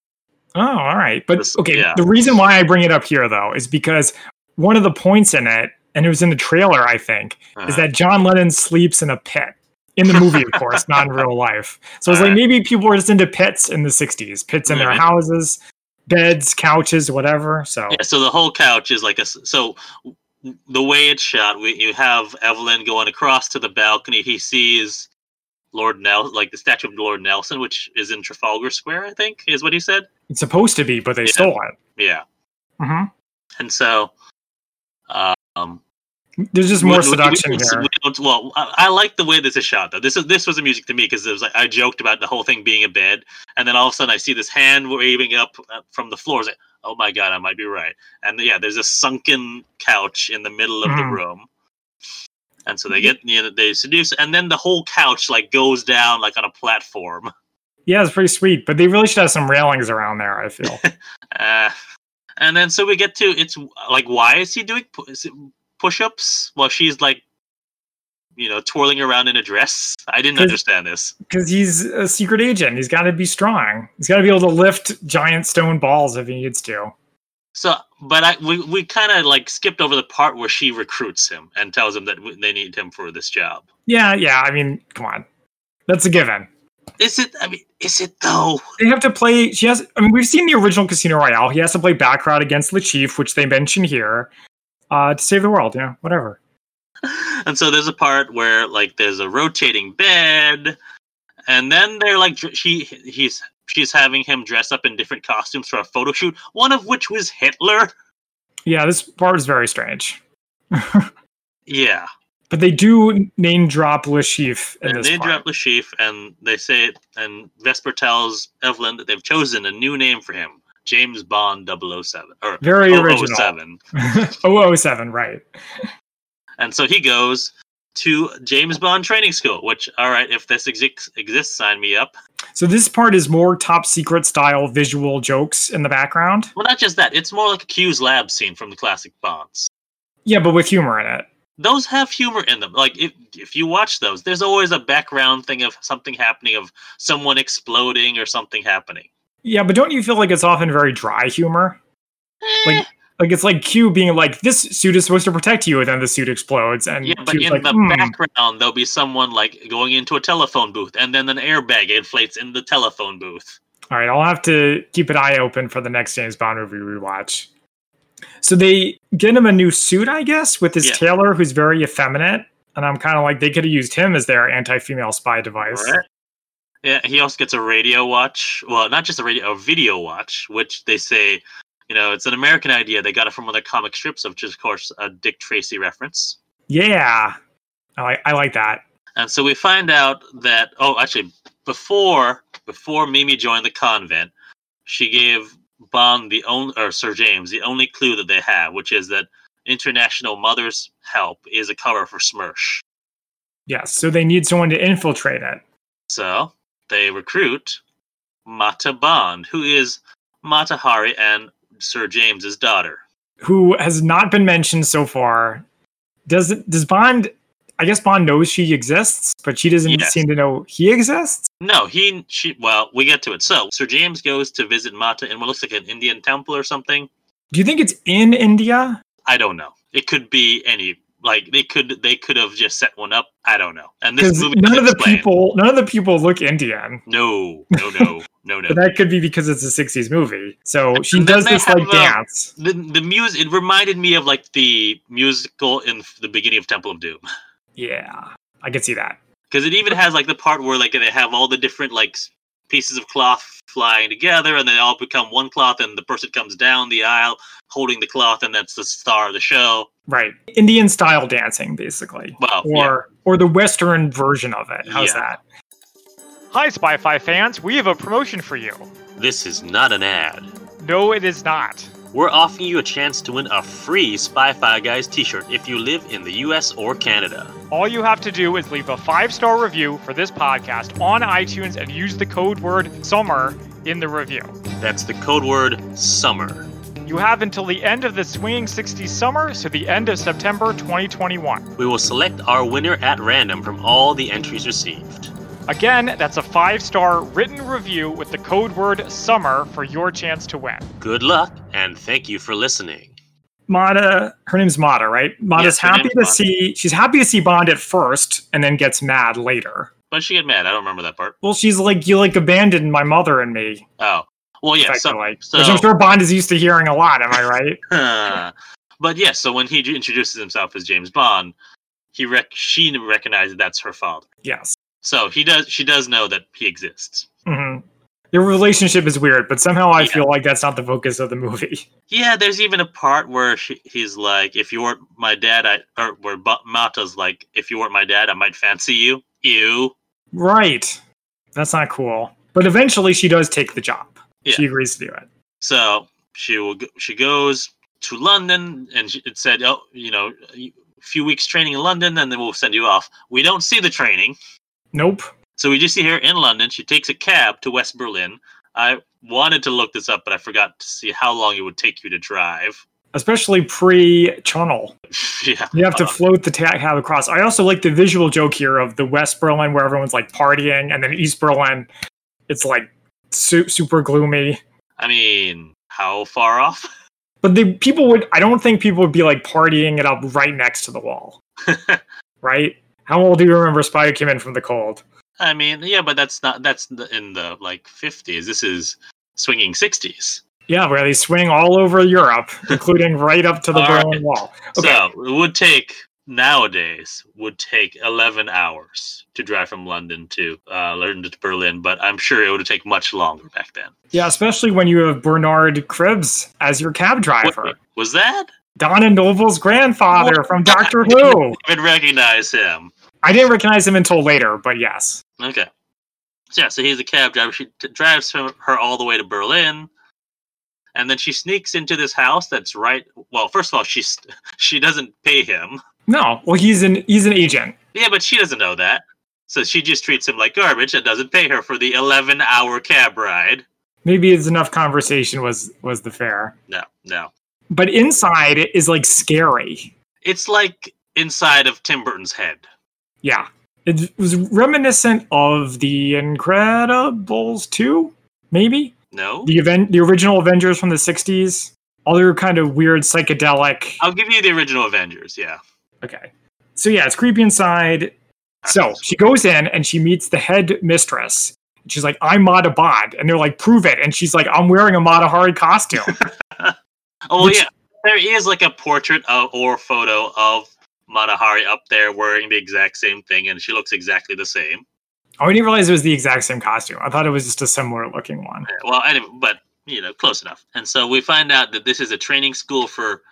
Oh, all right. But This- okay, yeah. the reason why I bring it up here though is because one of the points in it, and it was in the trailer, I think, is Uh, that John Lennon sleeps in a pit. In the movie, of course, not in real life. So it's like maybe people were just into pits in the 60s, pits in their houses, beds, couches, whatever. So yeah, so the whole couch is like a so the way it's shot. We you have Evelyn going across to the balcony. He sees Lord Nel like the statue of Lord Nelson, which is in Trafalgar Square. I think is what he said. it's supposed to be, but they Yeah. stole it. Yeah, hmm and so. Um, There's just more we- we seduction here. we well, I, I like the way this is shot though. This is this was a music to me because it was like I joked about the whole thing being a bed, and then all of a sudden I see this hand waving up uh, from the floor. It's like, oh my god, I might be right. And yeah, there's a sunken couch in the middle of the Mhm. room, and so they get you know they seduce, and then the whole couch like goes down like on a platform. Yeah, it's pretty sweet, but they really should have some railings around there. I feel. Uh, and then so we get to it's like why is he doing pu- push-ups while she's like you know twirling around in a dress i didn't understand this because he's a secret agent. He's got to be strong. He's got to be able to lift giant stone balls if he needs to. So but i we, we kind of like skipped over the part where she recruits him and tells him that they need him for this job Yeah, yeah. I mean, come on, that's a given. is it i mean is it though They have to play. She has. I mean, we've seen the original Casino Royale. He has to play Baccarat against the Chief, which they mention here, uh, to save the world. You know, whatever. and so there's a part where like there's a rotating bed and then they're like she he's she's having him dress up in different costumes for a photo shoot one of which was hitler Yeah, this part is very strange. yeah But they do name drop in and they part. drop sheaf and they say it and vesper tells evelyn that they've chosen a new name for him james bond 007 or Very oh oh original. 007 007, right. and so he goes to james bond training school which all right if this exi- exists sign me up So this part is more top secret style visual jokes in the background. well not just that it's more like a q's lab scene from the classic bonds Yeah, but with humor in it. those have humor in them. Like if if you watch those, there's always a background thing of something happening, of someone exploding or something happening. Yeah, but don't you feel like it's often very dry humor? Eh, Like- Like it's like Q being like, "This suit is supposed to protect you," and then the suit explodes, and yeah, but Q's in like, the "Hmm." background there'll be someone like going into a telephone booth, and then an airbag inflates in the telephone booth. All right, I'll have to keep an eye open for the next James Bond movie rewatch. So they get him a new suit, I guess, with this Yeah. tailor who's very effeminate, and I'm kind of like they could have used him as their anti-female spy device. Right? Yeah, he also gets a radio watch. Well, not just a radio, a video watch, which they say, you know, it's an American idea. They got it from one of their comic strips, which is, of course, a Dick Tracy reference. Yeah, I like I like that. And so we find out that oh, actually, before before Mimi joined the convent, she gave Bond the only or Sir James the only clue that they have, which is that International Mother's Help is a cover for SMERSH. Yes, so they need someone to infiltrate it. So they recruit Mata Bond, who is Mata Hari and Sir James's daughter. Who has not been mentioned so far? Does does Bond? I guess Bond knows she exists, but she doesn't Yes. seem to know he exists. No, he she well, we get to it. So Sir James goes to visit Mata in what looks like an Indian temple or something. Do you think it's in India? I don't know. It could be any like they could they could have just set one up. I don't know. And this movie none of the explain. people, none of the people look Indian. No, no, no, no, no. But that could be because it's a '60s movie. So she And then does this like have, uh, dance. the the music it reminded me of like the musical in the beginning of Temple of Doom Yeah, I could see that. because it even has like the part where like they have all the different like pieces of cloth flying together and they all become one cloth and the person comes down the aisle holding the cloth and that's the star of the show. Right, Indian style dancing, basically, Well, or yeah. or the Western version of it. How's Yeah. that? Hi, Spy Fi fans. We have a promotion for you. This is not an ad. No, it is not. We're offering you a chance to win a free Spy Fi Guys t-shirt if you live in the US or Canada. All you have to do is leave a five star review for this podcast on iTunes and use the code word SUMMER in the review. That's the code word summer. You have until the end of the Swinging 60s summer, so the end of September 2021. We will select our winner at random from all the entries received. Again, that's a five star written review with the code word SUMMER for your chance to win. Good luck and thank you for listening. Mata, her name's Mata, right? Mata's Yes, happy to Mata. see. She's happy to see Bond at first, and then gets mad later. But she get mad, I don't remember that part. Well, she's like, "You like abandoned my mother and me." Oh, well, yeah. So, effectively. so Which I'm sure Bond is used to hearing a lot. Am I right? but yes, so when he introduces himself as James Bond, he rec- she recognizes that's her father. yes. So he does. She does know that he exists. hmm Their relationship is weird, but somehow I Yeah. feel like that's not the focus of the movie. Yeah, there's even a part where she, he's like, "If you weren't my dad, I," or where Mata's like, "If you weren't my dad, I might fancy you." Ew. Right. That's not cool. But eventually, she does take the job. Yeah. She agrees to do it. So she will. Go, she goes to London, and she, it said, "Oh, you know, a few weeks training in London, and then we'll send you off." We don't see the training, Nope. so we just see her in London. She takes a cab to West Berlin. I wanted to look this up, but I forgot to see how long it would take you to drive. Especially pre-tunnel. yeah, You have to float the cab across. I also like the visual joke here of the West Berlin where everyone's like partying, and then East Berlin, it's like su- super gloomy. I mean, how far off? But the people would, I don't think people would be like partying it up right next to the wall, right? How old do you remember Spy came in from the cold? I mean, yeah, but that's not that's in the like 50s. This is swinging 60s. Yeah, where they swing all over Europe, including right up to the Berlin right. Wall. Okay, So it would take nowadays would take 11 hours to drive from London to uh, London to Berlin, but I'm sure it would take much longer back then. yeah, especially when you have Bernard Cribbins as your cab driver, What- was that? Donna Noble's grandfather What? from Doctor Who. I didn't recognize him. I didn't recognize him until later, but yes. Okay. So yeah, so he's a cab driver. She t- drives her all the way to Berlin, and then she sneaks into this house that's right. Well, first of all, she's she doesn't pay him. No, well, he's an he's an agent. Yeah, but she doesn't know that. So she just treats him like garbage and doesn't pay her for the 11 hour cab ride. Maybe it's enough conversation was was the fare. No, no. But inside it is like scary. It's like inside of Tim Burton's head. Yeah. It was reminiscent of the Incredibles 2, maybe? No? The event the original Avengers from the 60s. Other kind of weird psychedelic. I'll give you the original Avengers, yeah. Okay. So yeah, it's creepy inside. So she goes in and she meets the head mistress. She's like, I'm Mata Bond. And they're like, prove it. And she's like, I'm wearing a Mata Hari costume. Oh, Which- yeah. There is like a portrait of, or photo of Matahari up there wearing the exact same thing, and she looks exactly the same. Oh, I didn't realize it was the exact same costume. I thought it was just a similar looking one. Well, anyway, but you know, close enough. And so we find out that this is a training school for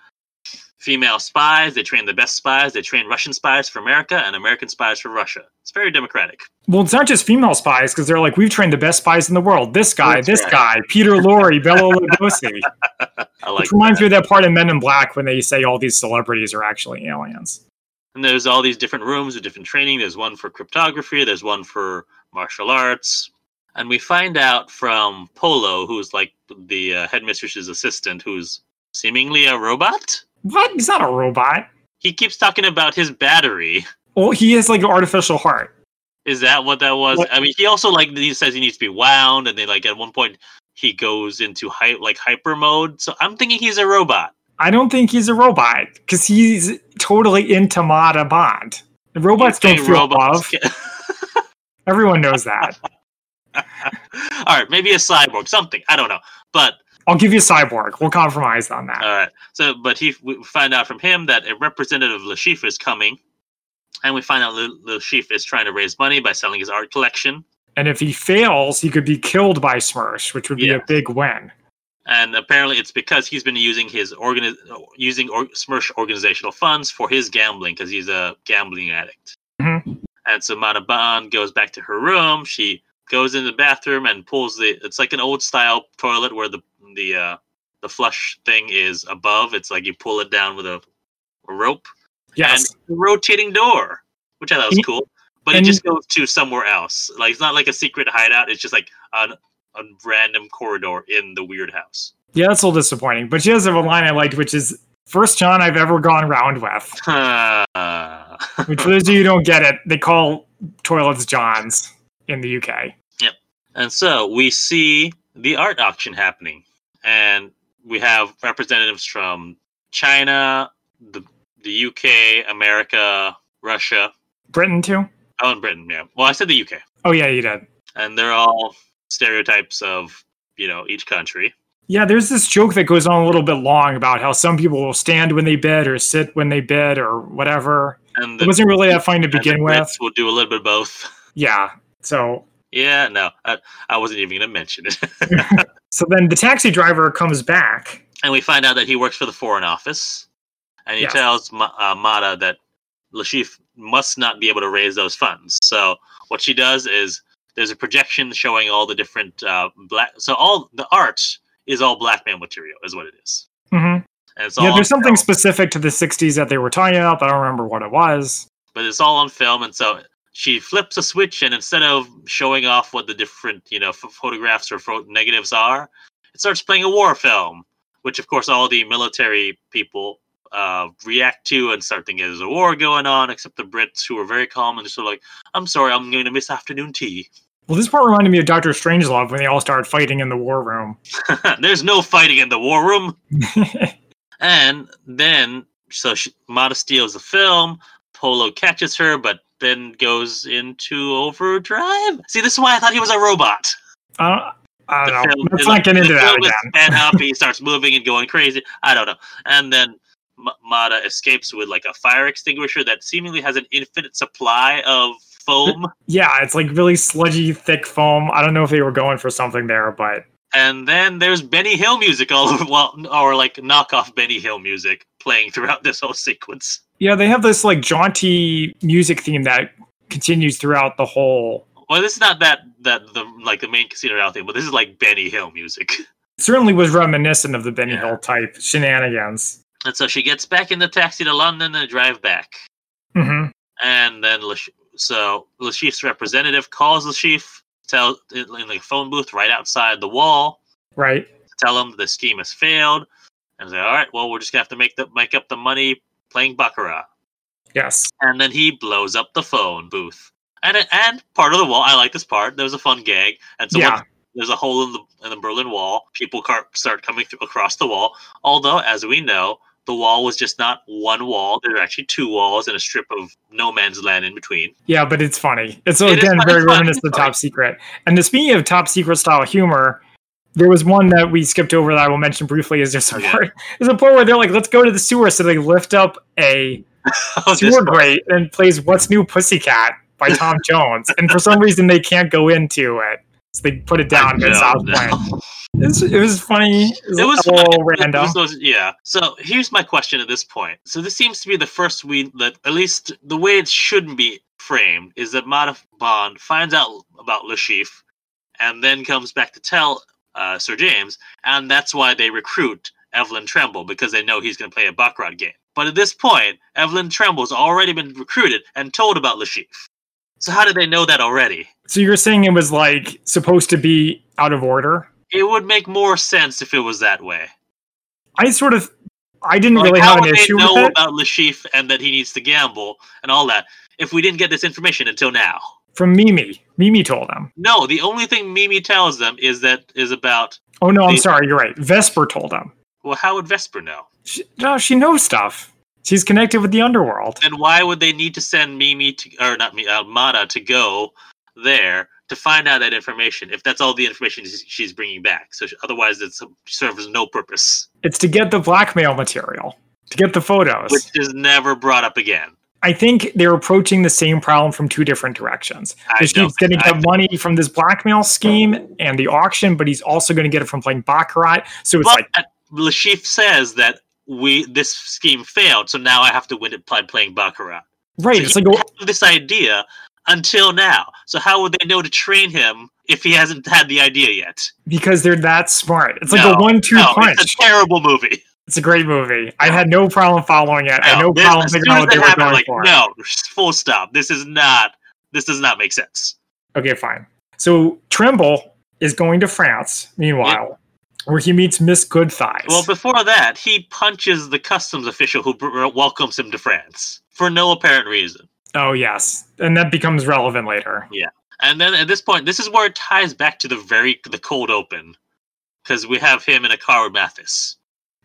female spies. They train the best spies. They train Russian spies for America and American spies for Russia. It's very democratic. Well, it's not just female spies because they're like, we've trained the best spies in the world. This guy, That's this right. guy, Peter Lorre, Bela Lugosi. I like Which reminds that. me of that part in Men in Black when they say all these celebrities are actually aliens. And there's all these different rooms with different training. There's one for cryptography. There's one for martial arts. And we find out from Polo, who's like the uh, headmistress's assistant, who's seemingly a robot. What? He's not a robot. He keeps talking about his battery. Well, he has like an artificial heart. Is that what that was? What- I mean, he also like he says he needs to be wound, and then like at one point he goes into hy- like hyper mode. So I'm thinking he's a robot. I don't think he's a robot because he's totally into Mata Bond. The robots don't feel robots love. can- Everyone knows that. All right, maybe a cyborg, something I don't know, but I'll give you Cyborg. We'll compromise on that. All right. So, but he we find out from him that a representative of Le Chiffre is coming, and we find out Le Chiffre is trying to raise money by selling his art collection. and if he fails, he could be killed by SMERSH, which would be a big win. And apparently, it's because he's been using his organi- using or- SMERSH organizational funds for his gambling because he's a gambling addict. Mhm. And so Mata Bond goes back to her room. She goes in the bathroom and pulls the. It's like an old style toilet where the the uh, the flush thing is above. It's like you pull it down with a, a rope. Yes. and a rotating door, which I thought was cool. But and- it just goes to somewhere else. Like it's not like a secret hideout. It's just like an, a random corridor in the weird house. Yeah, that's a little disappointing. But she does have a line I liked, which is first John I've ever gone round with. Which for those of you who don't get it, they call toilets Johns in the UK. Yep. And so we see the art auction happening, and we have representatives from China, the the UK, America, Russia, Britain too? oh, and Britain. Yeah. Well, I said the UK, Oh yeah, you did. and they're all stereotypes of you know each country. Yeah, there's this joke that goes on a little bit long about how some people will stand when they bid or sit when they bid or whatever. And It wasn't really that fun to the begin with. Will do a little bit of both. Yeah. So Yeah, no, I, I wasn't even going to mention it. so then the taxi driver comes back. and we find out that he works for the Foreign Office, and he tells Ma- uh, Mata that Le Chiffre must not be able to raise those funds. So what she does is there's a projection showing all the different uh, black. So all the art is all black man material, is what it is. hmm And it's Yeah, there's something film, specific to the 60s that they were talking about, I don't remember what it was. but it's all on film, and so she flips a switch, and instead of showing off what the different you know ph- photographs or pho- negatives are, it starts playing a war film, which of course all the military people uh, react to and start thinking there's a war going on, except the Brits who are very calm and just sort of like, I'm sorry, I'm going to miss afternoon tea. Well, this part reminded me of Doctor Strangelove when they all started fighting in the war room. there's no fighting in the war room. And then, so she, Mata steals the film. Polo catches her, but then goes into overdrive. See, this is why I thought he was a robot. uh, I The don't know. film- Let's the- not get into that again. sped up, he starts moving and going crazy. I don't know. And then M- Mata escapes with like a fire extinguisher that seemingly has an infinite supply of foam. Yeah, it's like really sludgy, thick foam. I don't know if they were going for something there, but and then there's Benny Hill music all over, well, or like knockoff Benny Hill music playing throughout this whole sequence. yeah, they have this like jaunty music theme that continues throughout the whole. Well, this is not that that the like the main casino royale thing, but this is like Benny Hill music. It certainly was reminiscent of the Benny Yeah. Hill type shenanigans. And so she gets back in the taxi to London and drive back. hmm And then Lash- so Le Chiffre's representative calls Le Chiffre, tell in the phone booth right outside the wall, Right. tell him the scheme has failed, and say, "All right, well, we're just gonna have to make the make up the money playing baccarat." Yes. And then he blows up the phone booth. And it- and part of the wall, I like this part. There was a fun gag, and so Yeah. there's a hole in the in the Berlin Wall. People start coming through across the wall. Although, as we know, the wall was just not one wall. There were actually two walls and a strip of no man's land in between. Yeah, but it's funny. It's It again very it's reminiscent of Top Secret. And the, speaking of Top Secret style humor, there was one that we skipped over that I will mention briefly. Is there's a part there's a part where they're like, "Let's go to the sewer," so they lift up a sewer grate and plays "What's New Pussycat." by Tom Jones, and for some reason they can't go into it, so they put it down I in South don't Point. It was, funny. It was, It was a little fun. It random. was yeah. So here's my question at this point. So this seems to be the first we that at least the way it shouldn't be framed is that Mata Bond finds out about Le Chiffre and then comes back to tell uh, Sir James, and that's why they recruit Evelyn Tremble because they know he's going to play a Baccarat game. But at this point, Evelyn Tremble's already been recruited and told about Le Chiffre. So how did they know that already? So you're saying it was like supposed to be out of order? It would make more sense if it was that way. I sort of, I didn't Like, really have an would they issue know with it. about Le Chiffre and that he needs to gamble and all that if we didn't get this information until now? From Mimi, Mimi told them. No, the only thing Mimi tells them is that is about Oh no, I'm sorry. You're right. Vesper told them. well, how would Vesper know? She, no, she knows stuff. She's connected with the underworld. And why would they need to send Mimi to or not me, uh, Mata to go there to find out that information if that's all the information she's- she's bringing back? So she- otherwise, it serves no purpose, It's to get the blackmail material, to get the photos. which is never brought up again. I think they're approaching the same problem from two different directions. I He's going to get money from this blackmail scheme and the auction, but he's also going to get it from playing baccarat. So it's But like, Le Chiffre says that we this scheme failed, so now I have to win it by playing baccarat. right? So It's like, this idea until now. So how would they know to train him if he hasn't had the idea yet? because they're that smart. It's like No, a one-two no, punch. It's a terrible movie. It's a great movie. I had no problem following it. I had no problem figuring out what they that were going like, for. no, full stop. This is not. This does not make sense. Okay, fine. So Tremble is going to France, meanwhile, where he meets Miss Goodthighs. Well, before that, he punches the customs official who br- welcomes him to France for no apparent reason. Oh, yes. And that becomes relevant later. Yeah, and then at this point, this is where it ties back to the very the cold open, because we have him in a car with Mathis.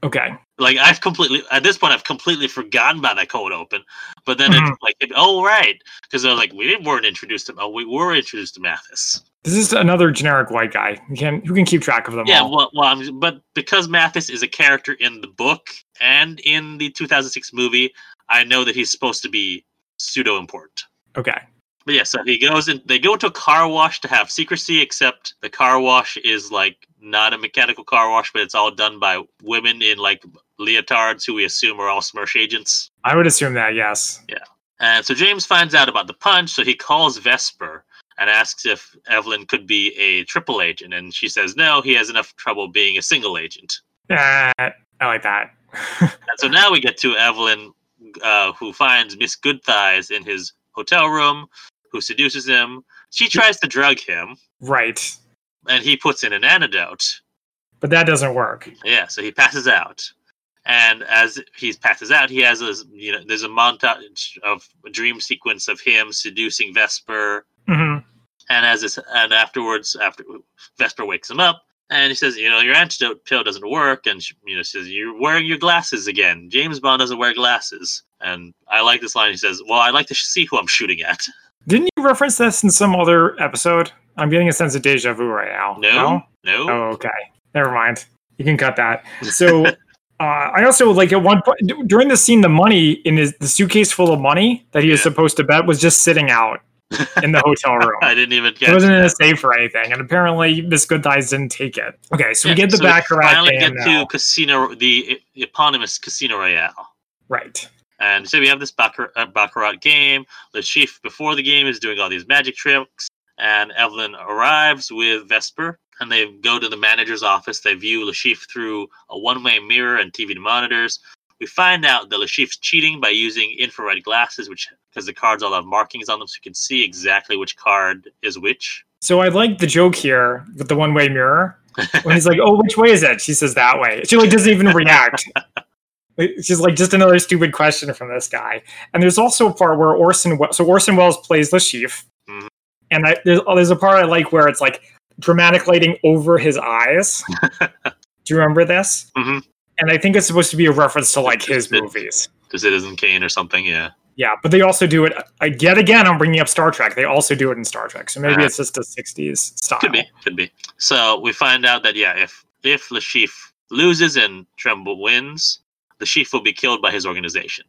Okay. Like I've completely at this point I've completely forgotten about that cold open, but then Mhm. it's like it, oh right, because they're like we didn't weren't introduced to oh we were introduced to Mathis. This is another generic white guy who can, who can keep track of them Yeah, all. well, well I'm, but because Mathis is a character in the book and in the 2006 movie, I know that he's supposed to be pseudo important. Okay. But yeah, so he goes and They go to a car wash to have secrecy, except the car wash is like not a mechanical car wash, but it's all done by women in like leotards who we assume are all SMERSH agents. I would assume that, yes. Yeah. And so James finds out about the punch, so he calls Vesper and asks if Evelyn could be a triple agent, and she says no, he has enough trouble being a single agent. Uh, I like that. And so now we get to Evelyn, uh, who finds Miss Goodthighs in his hotel room, who seduces him. She tries to drug him, right. and he puts in an antidote. But that doesn't work. Yeah, so he passes out. And as he passes out, he has a you know there's a montage of a dream sequence of him seducing Vesper, hmm and as this, and afterwards, after Vesper wakes him up, and he says, you know, your antidote pill doesn't work, and she, you know says you're wearing your glasses again. James Bond doesn't wear glasses, and I like this line. He says, "Well, I like to see who I'm shooting at." Didn't you reference this in some other episode? I'm getting a sense of deja vu right now. No, no. Oh, okay. Never mind. You can cut that. So, uh, I also like at one point during the scene, the money in his the suitcase full of money that he was Yeah. supposed to bet was just sitting out in the hotel room. I didn't even get It wasn't in a safe or anything, and apparently Miss Goodthighs didn't take it. Okay, so Yeah, we get the so we Baccarat finally get now. to casino, the eponymous Casino Royale. Right. And so we have this Baccarat, uh, Baccarat game. The chief before the game is doing all these magic tricks, and Evelyn arrives with Vesper, and they go to the manager's office. They view Le Chiffre through a one-way mirror and TV monitors. We find out that Le Chiffre's cheating by using infrared glasses, which because the cards all have markings on them, so you can see exactly which card is which. So I like the joke here with the one way mirror. When he's like, "Oh, which way is it?" She says that way. She like doesn't even react. She's like just another stupid question from this guy. And there's also a part where Orson Welles, so Orson Welles plays Le Chiffre, Mhm. and I, there's oh, there's a part I like where it's like dramatic lighting over his eyes. Do you remember this? Mhm. And I think it's supposed to be a reference to like his It- movies. to Citizen Kane or something, yeah. Yeah, but they also do it. I yet again, I'm bringing up Star Trek. They also do it in Star Trek, so maybe Uh-huh. it's just a '60s style. Could be, could be. So we find out that yeah, if if Le Chiffre loses and Tremble wins, Le Chiffre will be killed by his organization.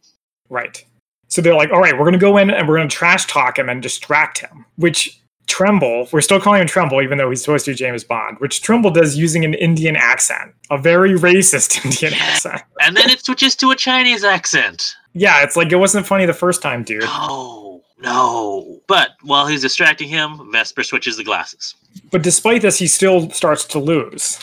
Right. So they're like, all right, we're going to go in and we're going to trash talk him and distract him, which Tremble, we're still calling him Tremble, even though he's supposed to be James Bond, which Tremble does using an Indian accent, a very racist Indian accent. And then it switches to a Chinese accent. Yeah, it's like it wasn't funny the first time, dude. No, no. But while he's distracting him, Vesper switches the glasses. But despite this, he still starts to lose.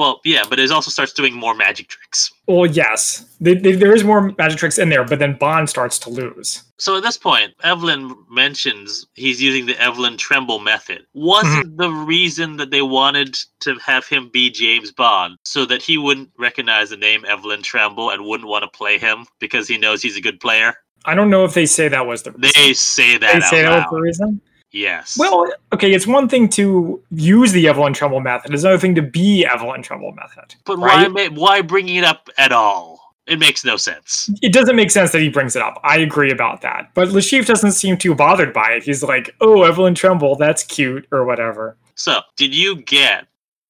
Well, yeah, but it also starts doing more magic tricks. Well, yes, they, they, there is more magic tricks in there, but then Bond starts to lose. So at this point, Evelyn mentions he's using the Evelyn Tremble method. Wasn't mm-hmm. the reason that they wanted to have him be James Bond so that he wouldn't recognize the name Evelyn Tremble and wouldn't want to play him because he knows he's a good player? I don't know if they say that was the reason. They say that They say that was the reason. Yes. Well, okay, it's one thing to use the Evelyn Tremble method. It's another thing to be Evelyn Tremble method. but why right? ma- why bringing it up at all? It makes no sense. It doesn't make sense that he brings it up. I agree about that. But Le Chiffre doesn't seem too bothered by it. He's like, "Oh, Evelyn Tremble, that's cute," or whatever. So, did you get?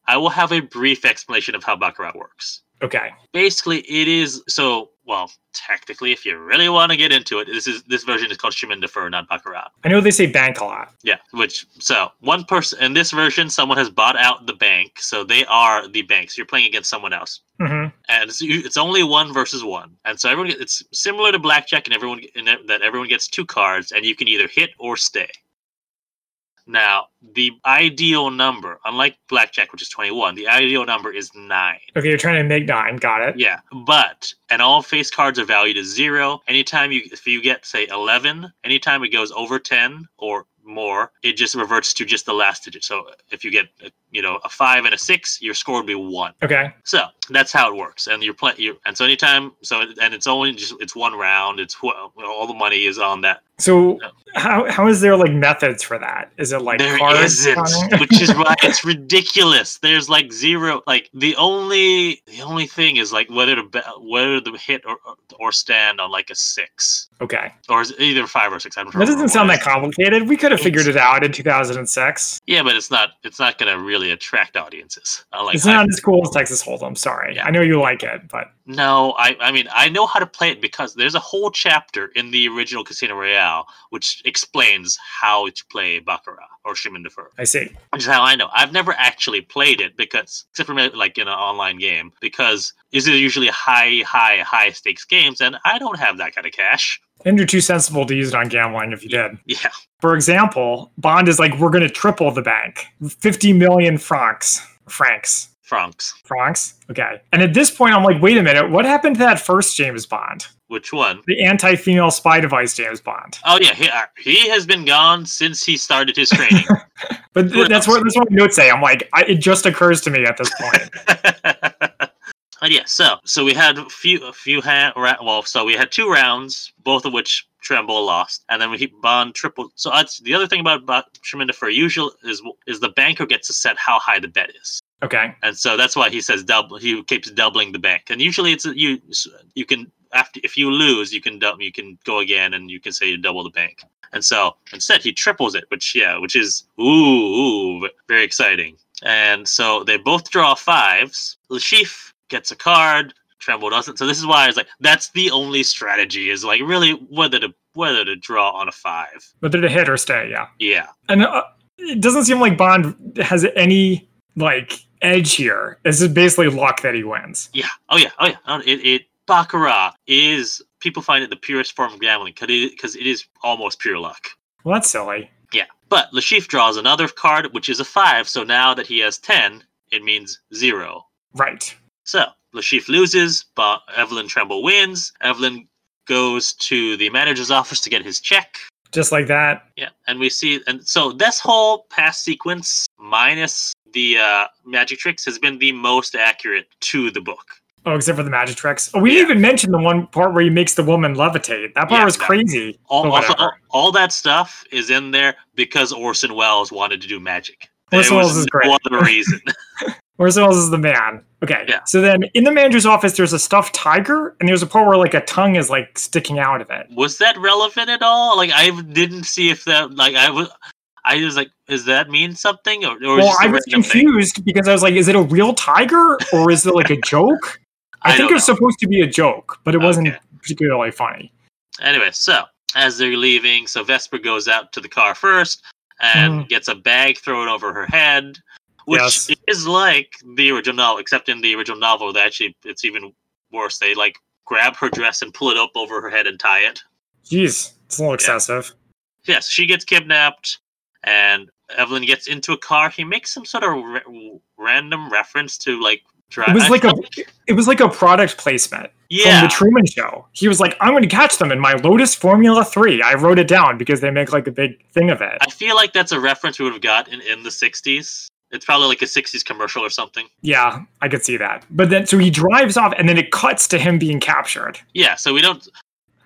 I will have a brief explanation of how Baccarat works. Okay. basically it is so well technically if you really want to get into it this is this version is called Chemin de Fer not Baccarat I know they say bank a lot. yeah which so one person in this version someone has bought out the bank so they are the banks. so you're playing against someone else hmm and it's, it's only one versus one and so everyone it's similar to blackjack and everyone that everyone gets two cards and you can either hit or stay now the ideal number unlike blackjack which is 21 the ideal number is 9 Okay, you're trying to make nine. Got it. yeah, but and all face cards are valued as zero. Anytime you if you get say eleven, anytime it goes over ten or more, it just reverts to just the last digit. So if you get uh, you know a five and a six, your score would be one. Okay. So that's how it works. And you're playing you and so anytime so and it's only just it's one round. It's all the money is on that. So how how is there like methods for that? Is it like There cards? not which is why it's ridiculous. There's like zero. Like the only the only thing is like whether to be, whether to hit or or stand on like a six okay. or is either five or six. I don't That doesn't sound that complicated. We could have figured it out in 2006. Yeah, but it's not. It's not going to really attract audiences. Uh, like it's not as cool as Texas Hold'em. Sorry, Yeah. I know you like it, but no, I. I mean, I know how to play it because there's a whole chapter in the original Casino Royale which explains how to play Baccarat or Chemin de Fer. I see. which is how I know. I've never actually played it because, except for like in an online game, because these are usually high, high, high stakes games, and I don't have that kind of cash. And you're too sensible to use it on gambling if you did. Yeah, For example, Bond is like, we're going to triple the bank, 50 million francs. Francs. Francs. Francs? Okay. And at this point, I'm like, wait a minute, what happened to that first James Bond? Which one? The anti female spy device James Bond. Oh yeah, he, uh, he has been gone since he started his training. But th- that's what that's what notes say. I'm like, I, it just occurs to me at this point. but yeah, so so we had a few a few ha- ra- well, so we had two rounds, both of which Tremble lost, and then we hit Bond triple. So that's the other thing about, about Chemin de Fer usual is is the banker gets to set how high the bet is. Okay. and so that's why he says double. He keeps doubling the bank, and usually it's you. You can after if you lose, you can double. you can go again, and you can say you double the bank. And so instead, he triples it, which yeah, which is ooh, ooh very exciting. And so they both draw fives. Le Chiffre gets a card. Tremble doesn't. So this is why I was like, that's the only strategy is like really whether to whether to draw on a five. Whether to hit or stay, yeah. Yeah, And uh, it doesn't seem like Bond has any like edge here. This is basically luck that he wins. Yeah. Oh yeah. Oh yeah. Oh, It it baccarat is people find it the purest form of gambling because it, 'cause it is almost pure luck. Well, that's silly. Yeah. But Le Chiffre draws another card, which is a five. So now that he has ten, it means zero. Right. So Le Chiffre loses, but Evelyn Tremble wins. Evelyn goes to the manager's office to get his check. Just like that. Yeah, and we see, and so this whole past sequence, minus the uh, magic tricks, has been the most accurate to the book. Oh, except for the magic tricks. Oh, we Yeah. didn't even mention the one part where he makes the woman levitate. That part Yeah, was that- crazy. All, also, all, all that stuff is in there because Orson Welles wanted to do magic. Orson Welles is no great. reason. Orson Welles is the man. Okay. Yeah. So then in the manager's office, there's a stuffed tiger, and there's a part where like a tongue is like sticking out of it. was that relevant at all? Like, I didn't see if that, like, I was, I was like, does that mean something? Or, or Well, this a I was random thing? confused because I was like, is it a real tiger or is it like a joke? I, I think don't it's supposed to be a joke, but it wasn't Okay. particularly funny. Anyway, so as they're leaving, so Vesper goes out to the car first and Mhm. gets a bag thrown over her head, which Yes. is like the original novel, except in the original novel, they actually it's even worse. They like grab her dress and pull it up over her head and tie it. Jeez, it's a little excessive. Yes, she gets kidnapped, and Evelyn gets into a car. He makes some sort of ra- random reference to like drive. It was like a it was like a product placement yeah. from the Truman Show. He was like, "I'm going to catch them in my Lotus Formula 3." I wrote it down because they make like a big thing of it. I feel like that's a reference we would have got in, in the 60s. It's probably like a 60s commercial or something. Yeah, I could see that. But then so he drives off, and then it cuts to him being captured. Yeah, so we don't.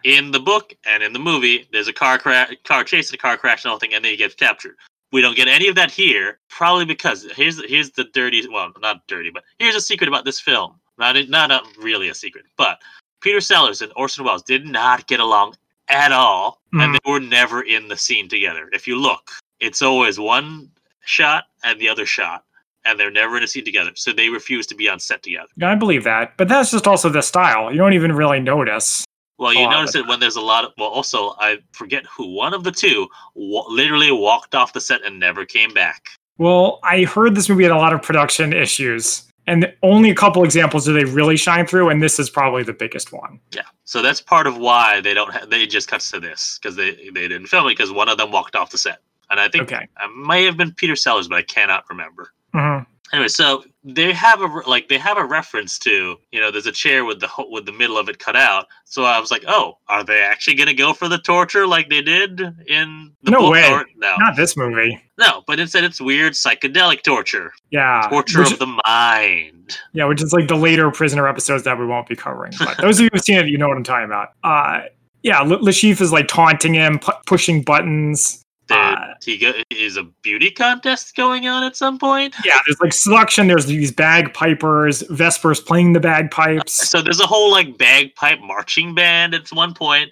In the book and in the movie, there's a car crash, car chase, and a car crash, and all thing, and then he gets captured. We don't get any of that here, probably because here's here's the dirty. Well, not dirty, but here's a secret about this film. Not not a, really a secret, but Peter Sellers and Orson Welles did not get along at all, and Mm. they were never in the scene together. If you look, it's always one shot and the other shot, and they're never in a scene together. So they refuse to be on set together. Yeah, I believe that. But that's just also the style. You don't even really notice. Well, you notice it when there's a lot of. Well, also, I forget who one of the two wa- literally walked off the set and never came back. Well, I heard this movie had a lot of production issues, and only a couple examples do they really shine through, and this is probably the biggest one. Yeah, so that's part of why they don't. Ha- they just cuts to this because they they didn't film it because one of them walked off the set, and I think Okay. it may have been Peter Sellers, but I cannot remember. Mhm. Anyway, so they have a like they have a reference to you know there's a chair with the with the middle of it cut out. So I was like, oh, are they actually gonna go for the torture like they did in the No book? way. Or, no, Not this movie. no, but instead it's weird psychedelic torture, Yeah. torture which, of the mind. yeah, which is like the later prisoner episodes that we won't be covering. But those of you who've seen it, you know what I'm talking about. Uh, yeah, Le Chiffre is like taunting him, pu- pushing buttons. There Uh, he go- is a beauty contest going on at some point. Yeah, there's like selection. There's these bagpipers. Vesper's playing the bagpipes. So there's a whole like bagpipe marching band at one point,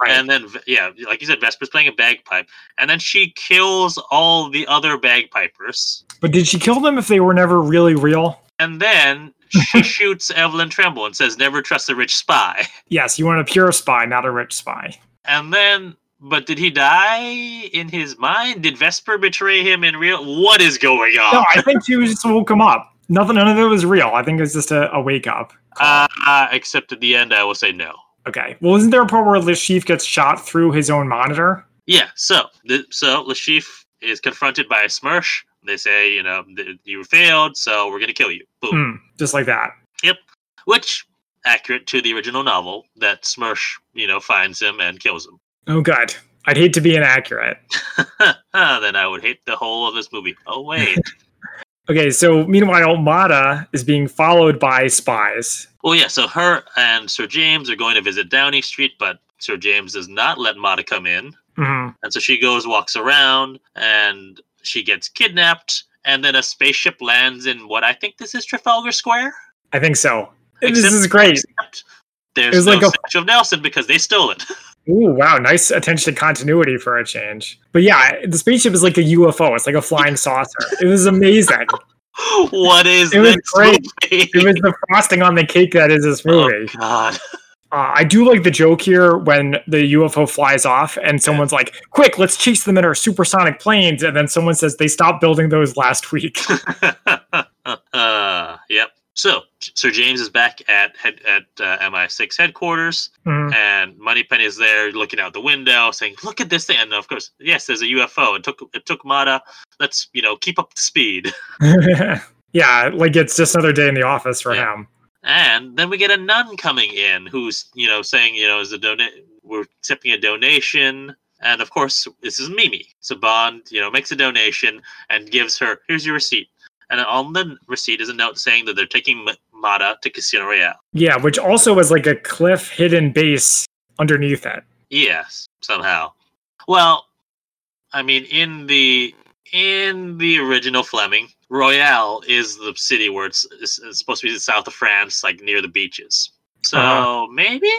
Right. and then yeah, like you said, Vesper's playing a bagpipe, and then she kills all the other bagpipers, but did she kill them if they were never really real? and then she shoots Evelyn Tremble and says, "Never trust a rich spy." Yes, you want a pure spy, not a rich spy. And then, but did he die in his mind? Did Vesper betray him in real? What is going on? No, I think she was just woke him up. Nothing, none of it was real. I think it was just a, a wake up. uh, except at the end, I will say no. okay. Well, isn't there a part where Le Chiffre gets shot through his own monitor? Yeah, so the, so Le Chiffre is confronted by a SMERSH. They say, you know, th- you failed, so we're gonna kill you. Boom. Hmm, just like that. Yep. Which accurate to the original novel that SMERSH, you know, finds him and kills him. Oh, god, I'd hate to be inaccurate. then I would hate the whole of this movie. Oh wait. Okay, so meanwhile, Mata is being followed by spies. well, yeah. So her and Sir James are going to visit Downing Street, but Sir James does not let Mata come in, hmm and so she goes, walks around, and she gets kidnapped. And then a spaceship lands in what I think this is Trafalgar Square. I think so. this is great. Except there's was no like a- statue of Nelson because they stole it. Ooh, wow. Nice attention to continuity for a change. But yeah, the spaceship is like a UFO. It's like a flying saucer. It was amazing. what is It was great. movie? It was the frosting on the cake that is this oh movie. God. Uh, I do like the joke here when the UFO flies off and someone's like, quick, let's chase them in our supersonic planes. And then someone says they stopped building those last week. uh, yep. So Sir James is back at head at uh, MI6 headquarters, Mhm. and Moneypenny is there looking out the window, saying, "Look at this thing!" And of course, yes, there's a UFO. It took it took Mata. Let's you know keep up the speed. yeah, like it's just another day in the office for Yeah. him. And then we get a nun coming in who's, you know, saying, you know, is a donate we're accepting a donation. And of course, this is Mimi. So Bond, you know, makes a donation and gives her, here's your receipt. And on the receipt is a note saying that they're taking Mata to Casino Royale. Yeah, which also was like a cliff hidden base underneath that. Yes, somehow. Well, I mean, in the in the original Fleming, Royale is the city where it's, it's, it's supposed to be the south of France, like near the beaches. So Uh-huh. maybe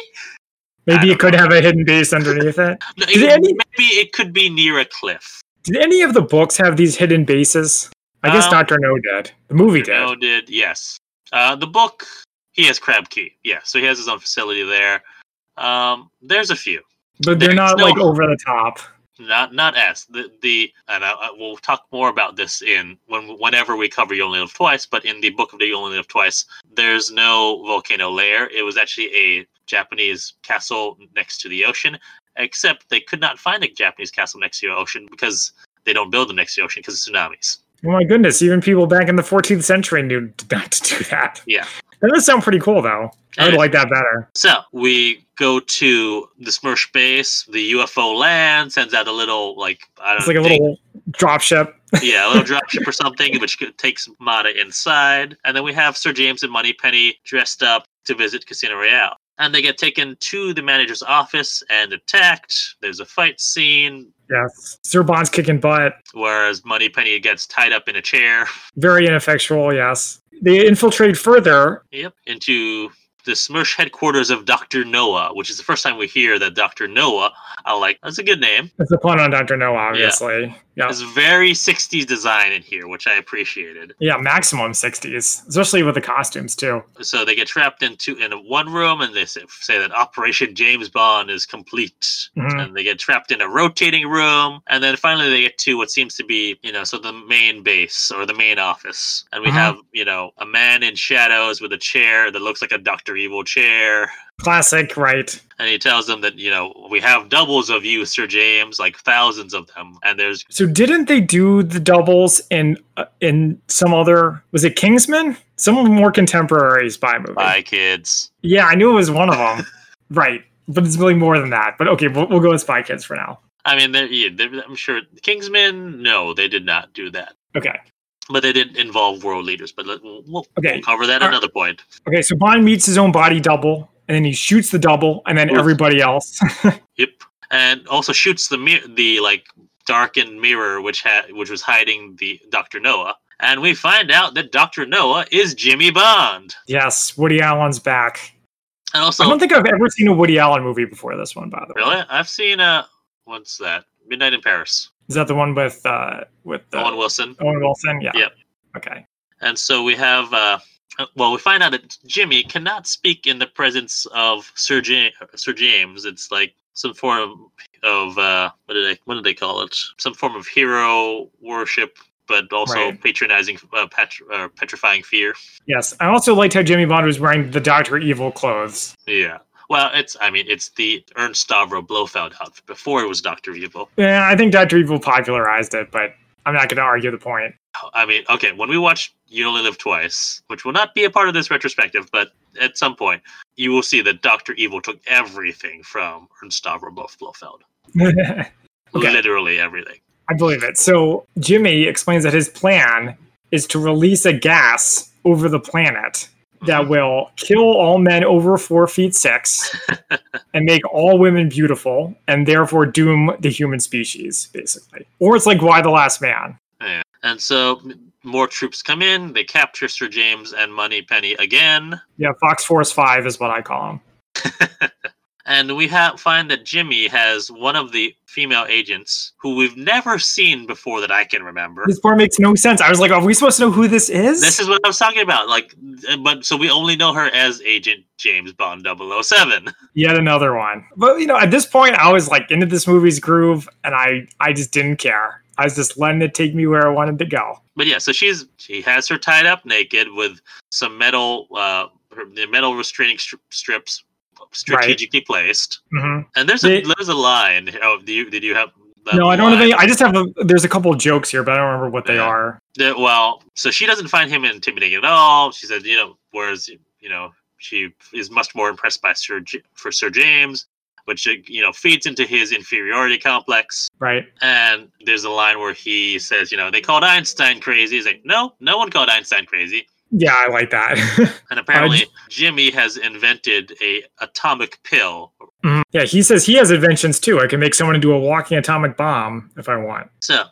Maybe it could have a hidden base underneath it. No, it- any- maybe it could be near a cliff. Did any of the books have these hidden bases? I guess Um, Doctor No did. The movie did. No, did yes. Uh, the book he has Crab Key, yeah. So he has his own facility there. Um, there's a few. but they're There's not no- like over the top. Not not S. The the and I, I, we'll talk more about this in when whenever we cover You Only Live Twice. But in the book of the You Only Live Twice, there's no volcano layer. It was actually a Japanese castle next to the ocean. Except they could not find a Japanese castle next to the ocean because they don't build them next to the ocean because of tsunamis. Oh my goodness! Even people back in the 14th century knew not to do that. Yeah. That does sound pretty cool, though. I would And- like that better. So we go to the SMERSH base. The UFO land sends out a little like I don't know. It's like a think- little drop ship. yeah, a little dropship or something, which takes Mata inside. And then we have Sir James and Moneypenny dressed up to visit Casino Royale. And they get taken to the manager's office and attacked. There's a fight scene, Yes. Sir Bond's kicking butt. whereas Moneypenny gets tied up in a chair. Very ineffectual, yes. They infiltrate further. Yep. Into the SMERSH headquarters of Dr. Noah, which is the first time we hear that Dr. Noah. I like that's a good name. It's a pun on Dr. No, obviously. Yeah. It's very 60s design in here, which I appreciated. Yeah, maximum 60s, especially with the costumes, too. so they get trapped into in one room and they say, say that operation james bond is complete Mhm. and they get trapped in a rotating room and then finally they get to what seems to be you know so the main base or the main office and we Uh-huh. have you know a man in shadows with a chair that looks like a dr evil chair Classic, right? and he tells them that you know we have doubles of you sir james like thousands of them and there's So didn't they do the doubles in uh, in some other? Was it Kingsman? Some of the more contemporary spy movie. Spy Kids Yeah, I knew it was one of them. right, but it's really more than that. But okay, we'll, we'll go with Spy Kids for now. i mean they're, yeah, they're, i'm sure kingsman no they did not do that Okay. But they didn't involve world leaders. But let, we'll, we'll Okay. cover that at Are- another point. Okay, so Bond meets his own body double, and then he shoots the double, and then Oof. everybody else. Yep, and also shoots the mir- the like darkened mirror, which had which was hiding the Doctor Noah, and we find out that Doctor Noah is Jimmy Bond, yes, Woody Allen's back. and also I don't think I've ever seen a Woody Allen movie before this one, by the way. really I've seen uh what's that Midnight in Paris, Is that the one with uh with uh, Owen Wilson, Owen Wilson? Yeah. Yep. Okay. and so we have. uh well, we find out that Jimmy cannot speak in the presence of Sir, Sir James. It's like some form of uh, what did they what did they call it? Some form of hero worship, but also Right. patronizing, uh, uh, petrifying fear. Yes, I also liked how Jimmy Bond was wearing the Doctor Evil clothes. Yeah. Well, it's I mean it's the Ernst Stavro Blofeld outfit before it was Doctor Evil. Yeah, I think Doctor Evil popularized it, but I'm not going to argue the point. I mean, okay, when we watch You Only Live Twice, which will not be a part of this retrospective, but at some point you will see that Doctor Evil took everything from Ernst Stavro Blof- Blofeld. Okay. Literally everything. I believe it. So Jimmy explains that his plan is to release a gas over the planet that will kill all men over four feet six and make all women beautiful and therefore doom the human species, basically. Or it's like Y the Last Man. Yeah. And so more troops come in, they capture Sir James and Moneypenny again. Yeah, Fox Force 5 is what I call him. And we ha- find that Jimmy has one of the female agents who we've never seen before that I can remember. This part makes no sense. I was like, are we supposed to know who this is? This is what I was talking about. Like, but so we only know her as Agent James Bond 007. Yet another one. But you know, at this point, I was like into this movie's groove, and I I just didn't care. I was just letting it take me where I wanted to go. But yeah, so she's she has her tied up naked with some metal, uh, her, the metal restraining stri- strips strategically placed. hmm And there's a They- there's a line. Oh, do you did you have? No, I don't have any. I just have. A, there's a couple of jokes here, but I don't remember what they are. that- well, so she doesn't find him intimidating at all. She said, you know, whereas you know she is much more impressed by Sir J- for Sir James, which uh, you know feeds into his inferiority complex. Right. And there's a line where he says, you know, they called Einstein crazy. He's like, no, no one called Einstein crazy. Yeah, I like that. And apparently, Jimmy has invented a atomic pill. Mhm. Yeah, he says he has inventions too. I can make someone into a walking atomic bomb if I want. So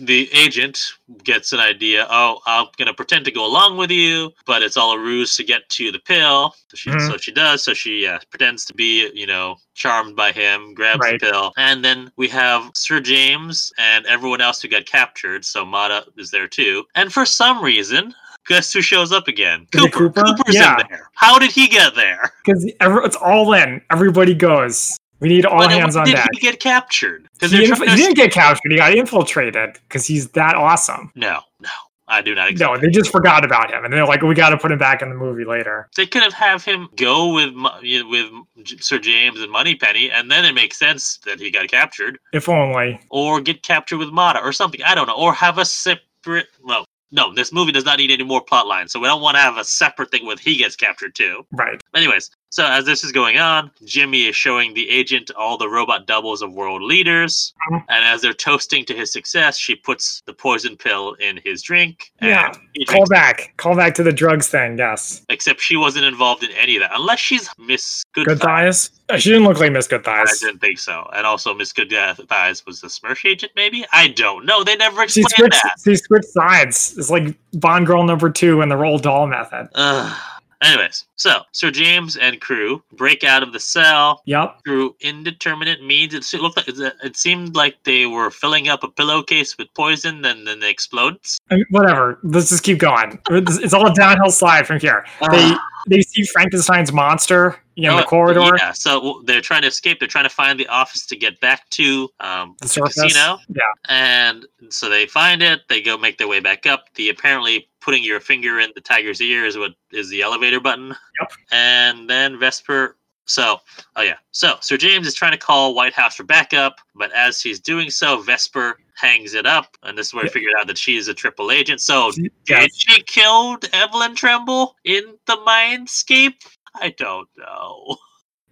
the agent gets an idea. Oh, I'm gonna pretend to go along with you, but it's all a ruse to get to the pill. So she, Mhm. so she does. So she uh, pretends to be, you know, charmed by him, grabs Right. the pill, and then we have Sir James and everyone else who got captured. So Mata is there too. And for some reason, guess who shows up again? It Cooper? Cooper's Yeah. in there. How did he get there? Because it's all in. Everybody goes. We need all But hands on did deck. Did he get captured? Because He, inf- he didn't get captured. He got infiltrated because he's that awesome. No, no, I do not. No, they just forgot about him, and they're like, "We got to put him back in the movie later." They could have have him go with Mo- you know, with Sir James and Moneypenny, and then it makes sense that he got captured, If only. or get captured with Mata or something. I don't know, or have a separate. Well, no, this movie does not need any more plot lines, so we don't want to have a separate thing with he gets captured too. Right. Anyways, so as this is going on, Jimmy is showing the agent all the robot doubles of world leaders, Mhm. and as they're toasting to his success, she puts the poison pill in his drink. and Yeah. Call back. Call back to the drugs thing. Yes. except she wasn't involved in any of that, unless she's Miss Good, Good thighs. Uh, She didn't look like Miss Good I didn't think so. And also, Miss Good Thighs was the SMERSH agent, maybe? I don't know. They never She explained switched. that. She switched sides. It's like Bond Girl number two in the Roald Dahl method. Ugh. Anyways, so Sir James and crew break out of the cell Yep. through indeterminate means. It looked like it seemed like they were filling up a pillowcase with poison, and then it explodes. I mean, whatever. Let's just keep going. It's all a downhill slide from here. They they see Frankenstein's monster in Oh, the corridor. Yeah, so they're trying to escape. They're trying to find the office to get back to um, The surface. casino. Yeah. And so they find it. They go make their way back up. The apparently putting your finger in the tiger's ear is what is the elevator button. Yep. And then Vesper. So, oh yeah. So Sir James is trying to call White House for backup, but as he's doing so, Vesper hangs it up, and this is where I figured out that she is a triple agent. So did she kill Evelyn Tremble in the mindscape? I don't know.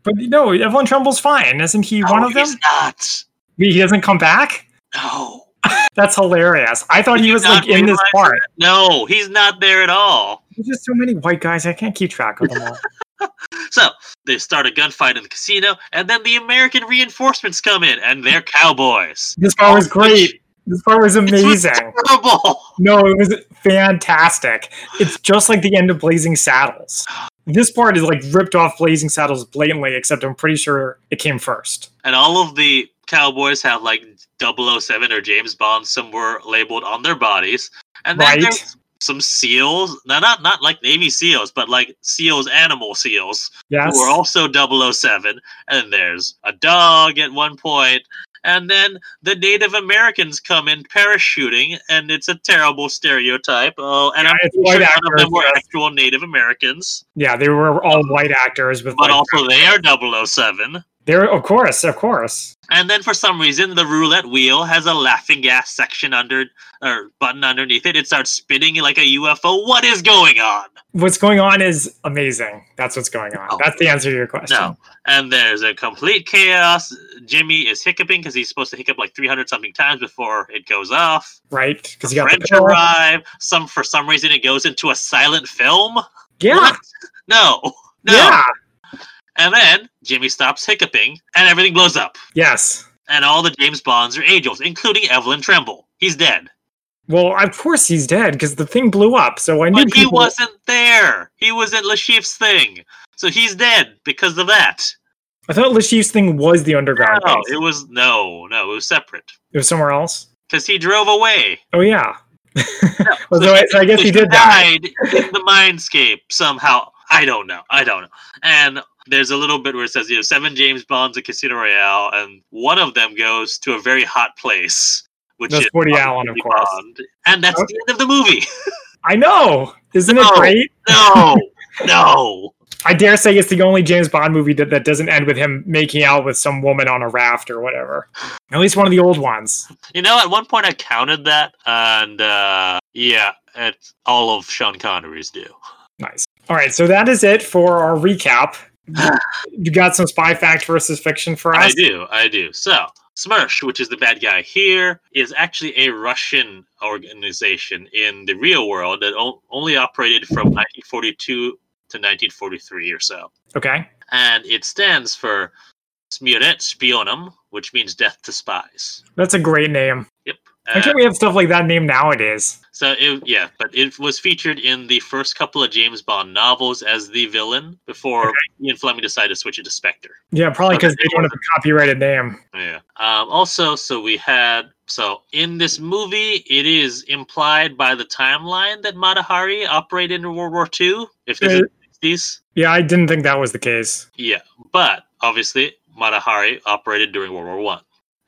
But no, Evelyn Tremble's fine. Isn't he one No, of them? He's not. He doesn't come back? No. That's hilarious. I thought he was like in this part. No, he's not there at all. There's just so many white guys. I can't keep track of them all. So they start a gunfight in the casino, and then the American reinforcements come in, and they're cowboys. This part was great. This part was It was amazing. terrible. No, it was fantastic. It's just like the end of Blazing Saddles. This part is like ripped off Blazing Saddles blatantly, except I'm pretty sure it came first. And all of the cowboys have like 007 or James Bond somewhere labeled on their bodies. And then Right. there's some seals. Now, not not like Navy SEALs, but like SEALs, animal SEAls. Yes. who are also 007 and there's a dog at one point and then the native americans come in parachuting and it's a terrible stereotype oh and Yeah, i'm pretty white sure none of them were yes. actual native americans Yeah, they were all white actors but like, also they are 007 they're of course, of course. and then for some reason the roulette wheel has a laughing gas section under or button underneath it it starts spinning like a ufo what is going on What's going on is amazing. That's what's going on. Oh. That's the answer to your question. No. And there's a complete chaos. Jimmy is hiccuping because he's supposed to hiccup like 300 something times before it goes off. Right? Because you got the French pill. arrive. Some for some reason it goes into a silent film. Yeah. What? No, no. Yeah. And then Jimmy stops hiccuping, and everything blows up. Yes. And all the James Bonds are angels, including Evelyn Tremble. He's dead, Well, of course he's dead because the thing blew up. So I knew but he people. wasn't there. He was in Le Chiffre's thing, so he's dead because of that. I thought Le Chiffre's thing was the underground. No, base. it was no, no, it was separate It was somewhere else. because he drove away. Oh yeah. Well, So so, I, so I guess he did die. died in the mindscape somehow. I don't know. I don't know. And there's a little bit where it says, you know, seven James Bonds at Casino Royale, and one of them goes to a very hot place, which That's is Woody Allen, of course. Bond. And that's Okay. the end of the movie. I know. Isn't No. it great? No, no. I dare say it's the only James Bond movie that, that doesn't end with him making out with some woman on a raft or whatever. At least one of the old ones. You know, at one point I counted that, and uh, yeah, it's all of Sean Connery's do. Nice. All right, so that is it for our recap. You got some spy fact versus fiction for us? I do, I do. So, SMERSH, which is the bad guy here, is actually a Russian organization in the real world that o- only operated from 1942 to 1943 or so. Okay. And it stands for Smert Shpionam, which means death to spies. That's a great name. Why Uh, can't we have stuff like that named nowadays? so, it, yeah, but it was featured in the first couple of James Bond novels as the villain before Ian Fleming decided to switch it to Spectre. Yeah, probably because they have a copyrighted name. Yeah. Um, also, so we had so in this movie, it is implied by the timeline that Mata Hari operated in World War II. If this is Uh, the 60s, Yeah, I didn't think that was the case. yeah. But obviously, Mata Hari operated during World War One.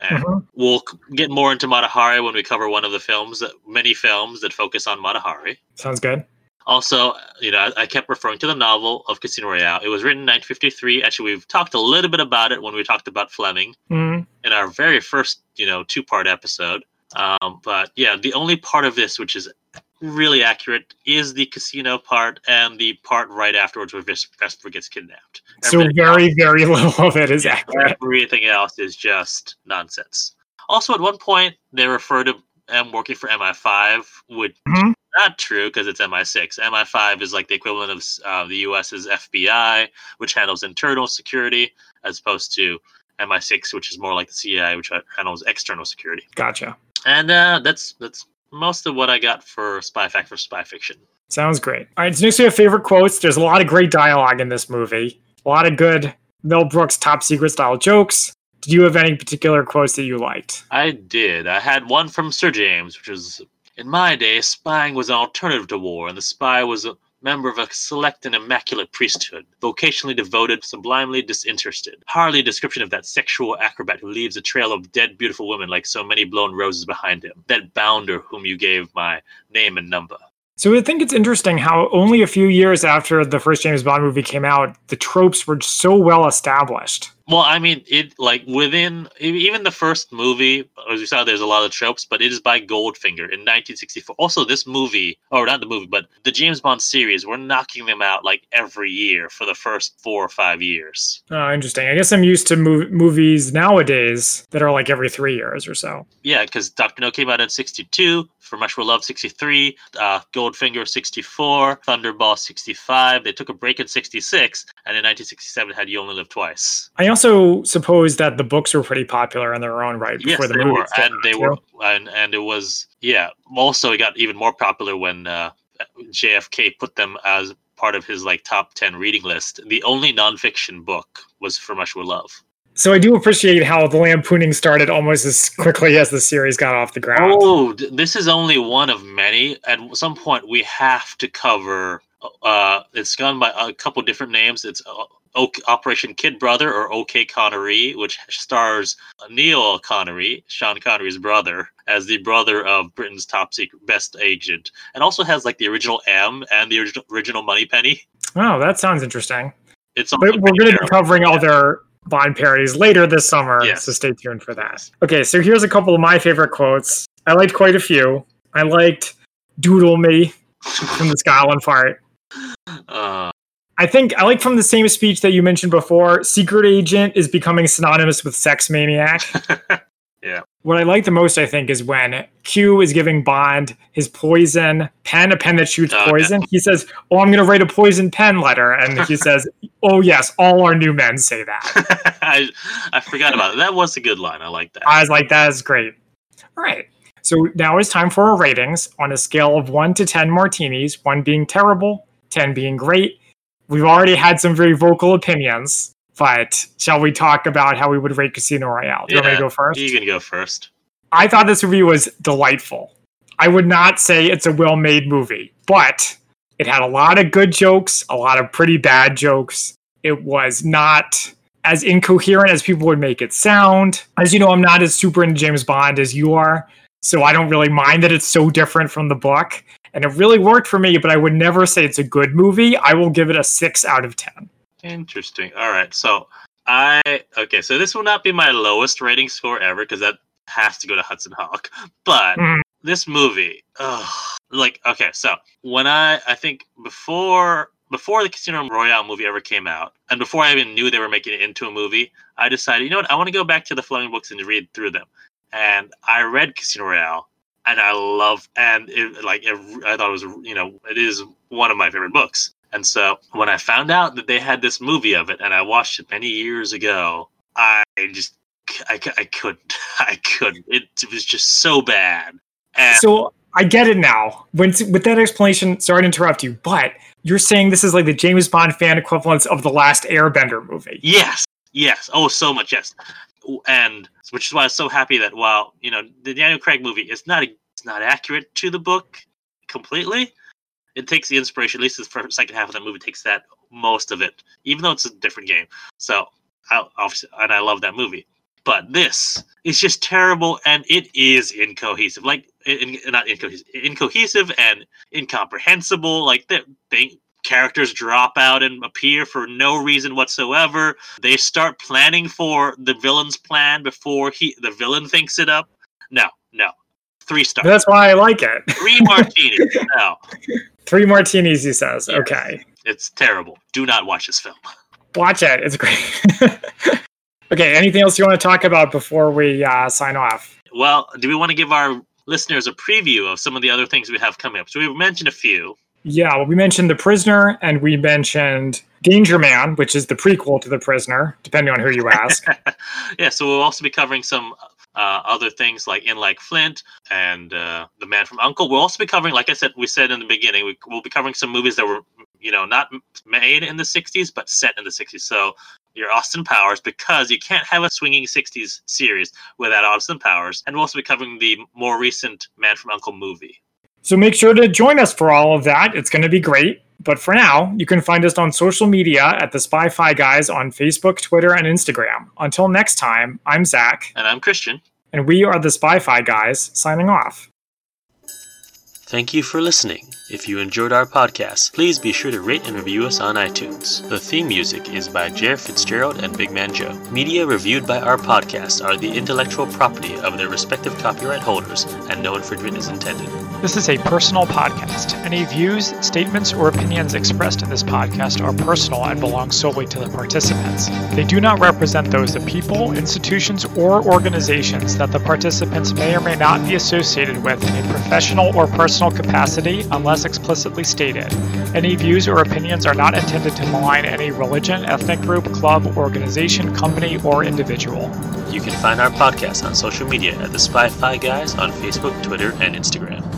And Mhm. we'll get more into Mata Hari when we cover one of the films, that, many films that focus on Mata Hari. Sounds good. Also, you know, I, I kept referring to the novel of Casino Royale. It was written in 1953. Actually, we've talked a little bit about it when we talked about Fleming Mhm. in our very first, you know, two-part episode. Um, but yeah, the only part of this which is really accurate is the casino part and the part right afterwards where Ves- Vesper gets kidnapped. So Everything very, very little of it is accurate. Everything else is just nonsense. Also, at one point, they refer to M working for MI5, which Mhm. is not true because it's MI6. MI5 is like the equivalent of uh, the US's FBI, which handles internal security, as opposed to MI6, which is more like the CIA, which handles external security. Gotcha. And uh, that's that's most of what I got for Spy Fact for Spy Fiction. Sounds great. All right, so next we have favorite quotes. There's a lot of great dialogue in this movie. A lot of good Mel Brooks top secret style jokes. Did you have any particular quotes that you liked? I did. I had one from Sir James, which was In my day, spying was an alternative to war, and the spy was a member of a select and immaculate priesthood, vocationally devoted, sublimely disinterested. Hardly a description of that sexual acrobat who leaves a trail of dead, beautiful women like so many blown roses behind him. That bounder whom you gave my name and number. So I think it's interesting how only a few years after the first James Bond movie came out, the tropes were so well established. Well, I mean, it like within even the first movie, as you saw, there's a lot of tropes, but it is by Goldfinger in 1964. Also, this movie, or not the movie, but the James Bond series, we're knocking them out like every year for the first four or five years. Oh, interesting. I guess I'm used to mov- movies nowadays that are like every three years or so. Yeah, because Doctor No came out in 62, From Russia with Love 63, uh, Goldfinger 64, Thunderball 65. They took a break in 66, and in 1967 had You Only Live Twice. I also suppose that the books were pretty popular in their own right Yes, before the they movies were, and they too. were, and and it was yeah. Also, it got even more popular when uh, JFK put them as part of his like top ten reading list. The only nonfiction book was For Much Love. So I do appreciate how the lampooning started almost as quickly as the series got off the ground. Oh, this is only one of many. At some point, we have to cover. Uh, it's gone by a couple different names. It's Operation Kid Brother or OK Connery, which stars Neil Connery, Sean Connery's brother, as the brother of Britain's top secret best agent, and also has like the original M and the original original Moneypenny. Oh, that sounds interesting. It's we're going to be terrible. all their Bond parodies later this summer, Yes. so stay tuned for that. Okay, so here's a couple of my favorite quotes. I liked quite a few. I liked "Doodle Me" from the Scotland part. Uh, I think I like from the same speech that you mentioned before. Secret agent is becoming synonymous with sex maniac. Yeah. What I like the most, I think, is when Q is giving Bond his poison pen, a pen that shoots Oh, yeah. poison. He says, "Oh, I'm going to write a poison pen letter," and he says, "Oh yes, all our new men say that." I I forgot about it. That was a good line. I like that. I was like, "That is great." All right. So now it's time for our ratings on a scale of one to ten martinis, one being terrible, ten being great. We've already had some very vocal opinions, but shall we talk about how we would rate Casino Royale? Do you want me to go first? You can go first. I thought this movie was delightful. I would not say it's a well made movie, but it had a lot of good jokes, a lot of pretty bad jokes. It was not as incoherent as people would make it sound. As you know, I'm not as super into James Bond as you are, so I don't really mind that it's so different from the book. And it really worked for me, but I would never say it's a good movie. I will give it a six out of 10. Interesting. All right. So I okay. So this will not be my lowest rating score ever because that has to go to Hudson Hawk. But Mm. this movie, ugh, like okay. So when I I think before before the Casino Royale movie ever came out, and before I even knew they were making it into a movie, I decided you know what I want to go back to the Fleming books and read through them. And I read Casino Royale, and I love and it like it, I thought it was you know it is one of my favorite books. And so when I found out that they had this movie of it, and I watched it many years ago, I just—I couldn't I couldn't. It, it was just so bad. And So I get it now. When with that explanation, sorry to interrupt you, but you're saying this is like the James Bond fan equivalent of the last Airbender movie. yes, yes, oh so much yes, and which is why I was so happy that while you know the Daniel Craig movie is not it's not accurate to the book completely. It takes the inspiration, at least the first, second half of that movie takes that most of it, even though it's a different game. So I, obviously, and I love that movie. But this is just terrible, and it is incohesive. Like, in, not incohesive, incohesive and incomprehensible. Like, they, they characters drop out and appear for no reason whatsoever. They start planning for the villain's plan before he the villain thinks it up. No, no. Three stars. That's why I like it. Three martinis. no. Three martinis, he says. Yes. Okay. It's terrible. Do not watch this film. Watch it. It's great. okay. Anything else you want to talk about before we uh, sign off? Well, do we want to give our listeners a preview of some of the other things we have coming up? So we've mentioned a few. Yeah, well, we mentioned The Prisoner and we mentioned Danger Man, which is the prequel to The Prisoner, depending on who you ask. yeah, so we'll also be covering some uh, other things like In Like Flint and uh, The Man from Uncle. We'll also be covering, like I said, we said in the beginning, we, we'll be covering some movies that were, you know, not made in the 60s, but set in the 60s. So your Austin Powers, because you can't have a swinging 60s series without Austin Powers. And we'll also be covering the more recent Man from Uncle movie. So make sure to join us for all of that. It's going to be great. But for now, you can find us on social media at the Spy Fi Guys on Facebook, Twitter, and Instagram. Until next time, I'm Zach. And I'm Christian. And we are the Spy Fi Guys signing off. Thank you for listening. If you enjoyed our podcast, please be sure to rate and review us on iTunes. The theme music is by Jer Fitzgerald and Big Man Joe. Media reviewed by our podcast are the intellectual property of their respective copyright holders, and no infringement is intended. This is a personal podcast. Any views, statements, or opinions expressed in this podcast are personal and belong solely to the participants. They do not represent those of people, institutions, or organizations that the participants may or may not be associated with in a professional or personal capacity unless unless explicitly stated. Any views or opinions are not intended to malign any religion, ethnic group, club, organization, company, or individual. You can find our podcast on social media at the Spy Fi Guys on Facebook, Twitter, and Instagram.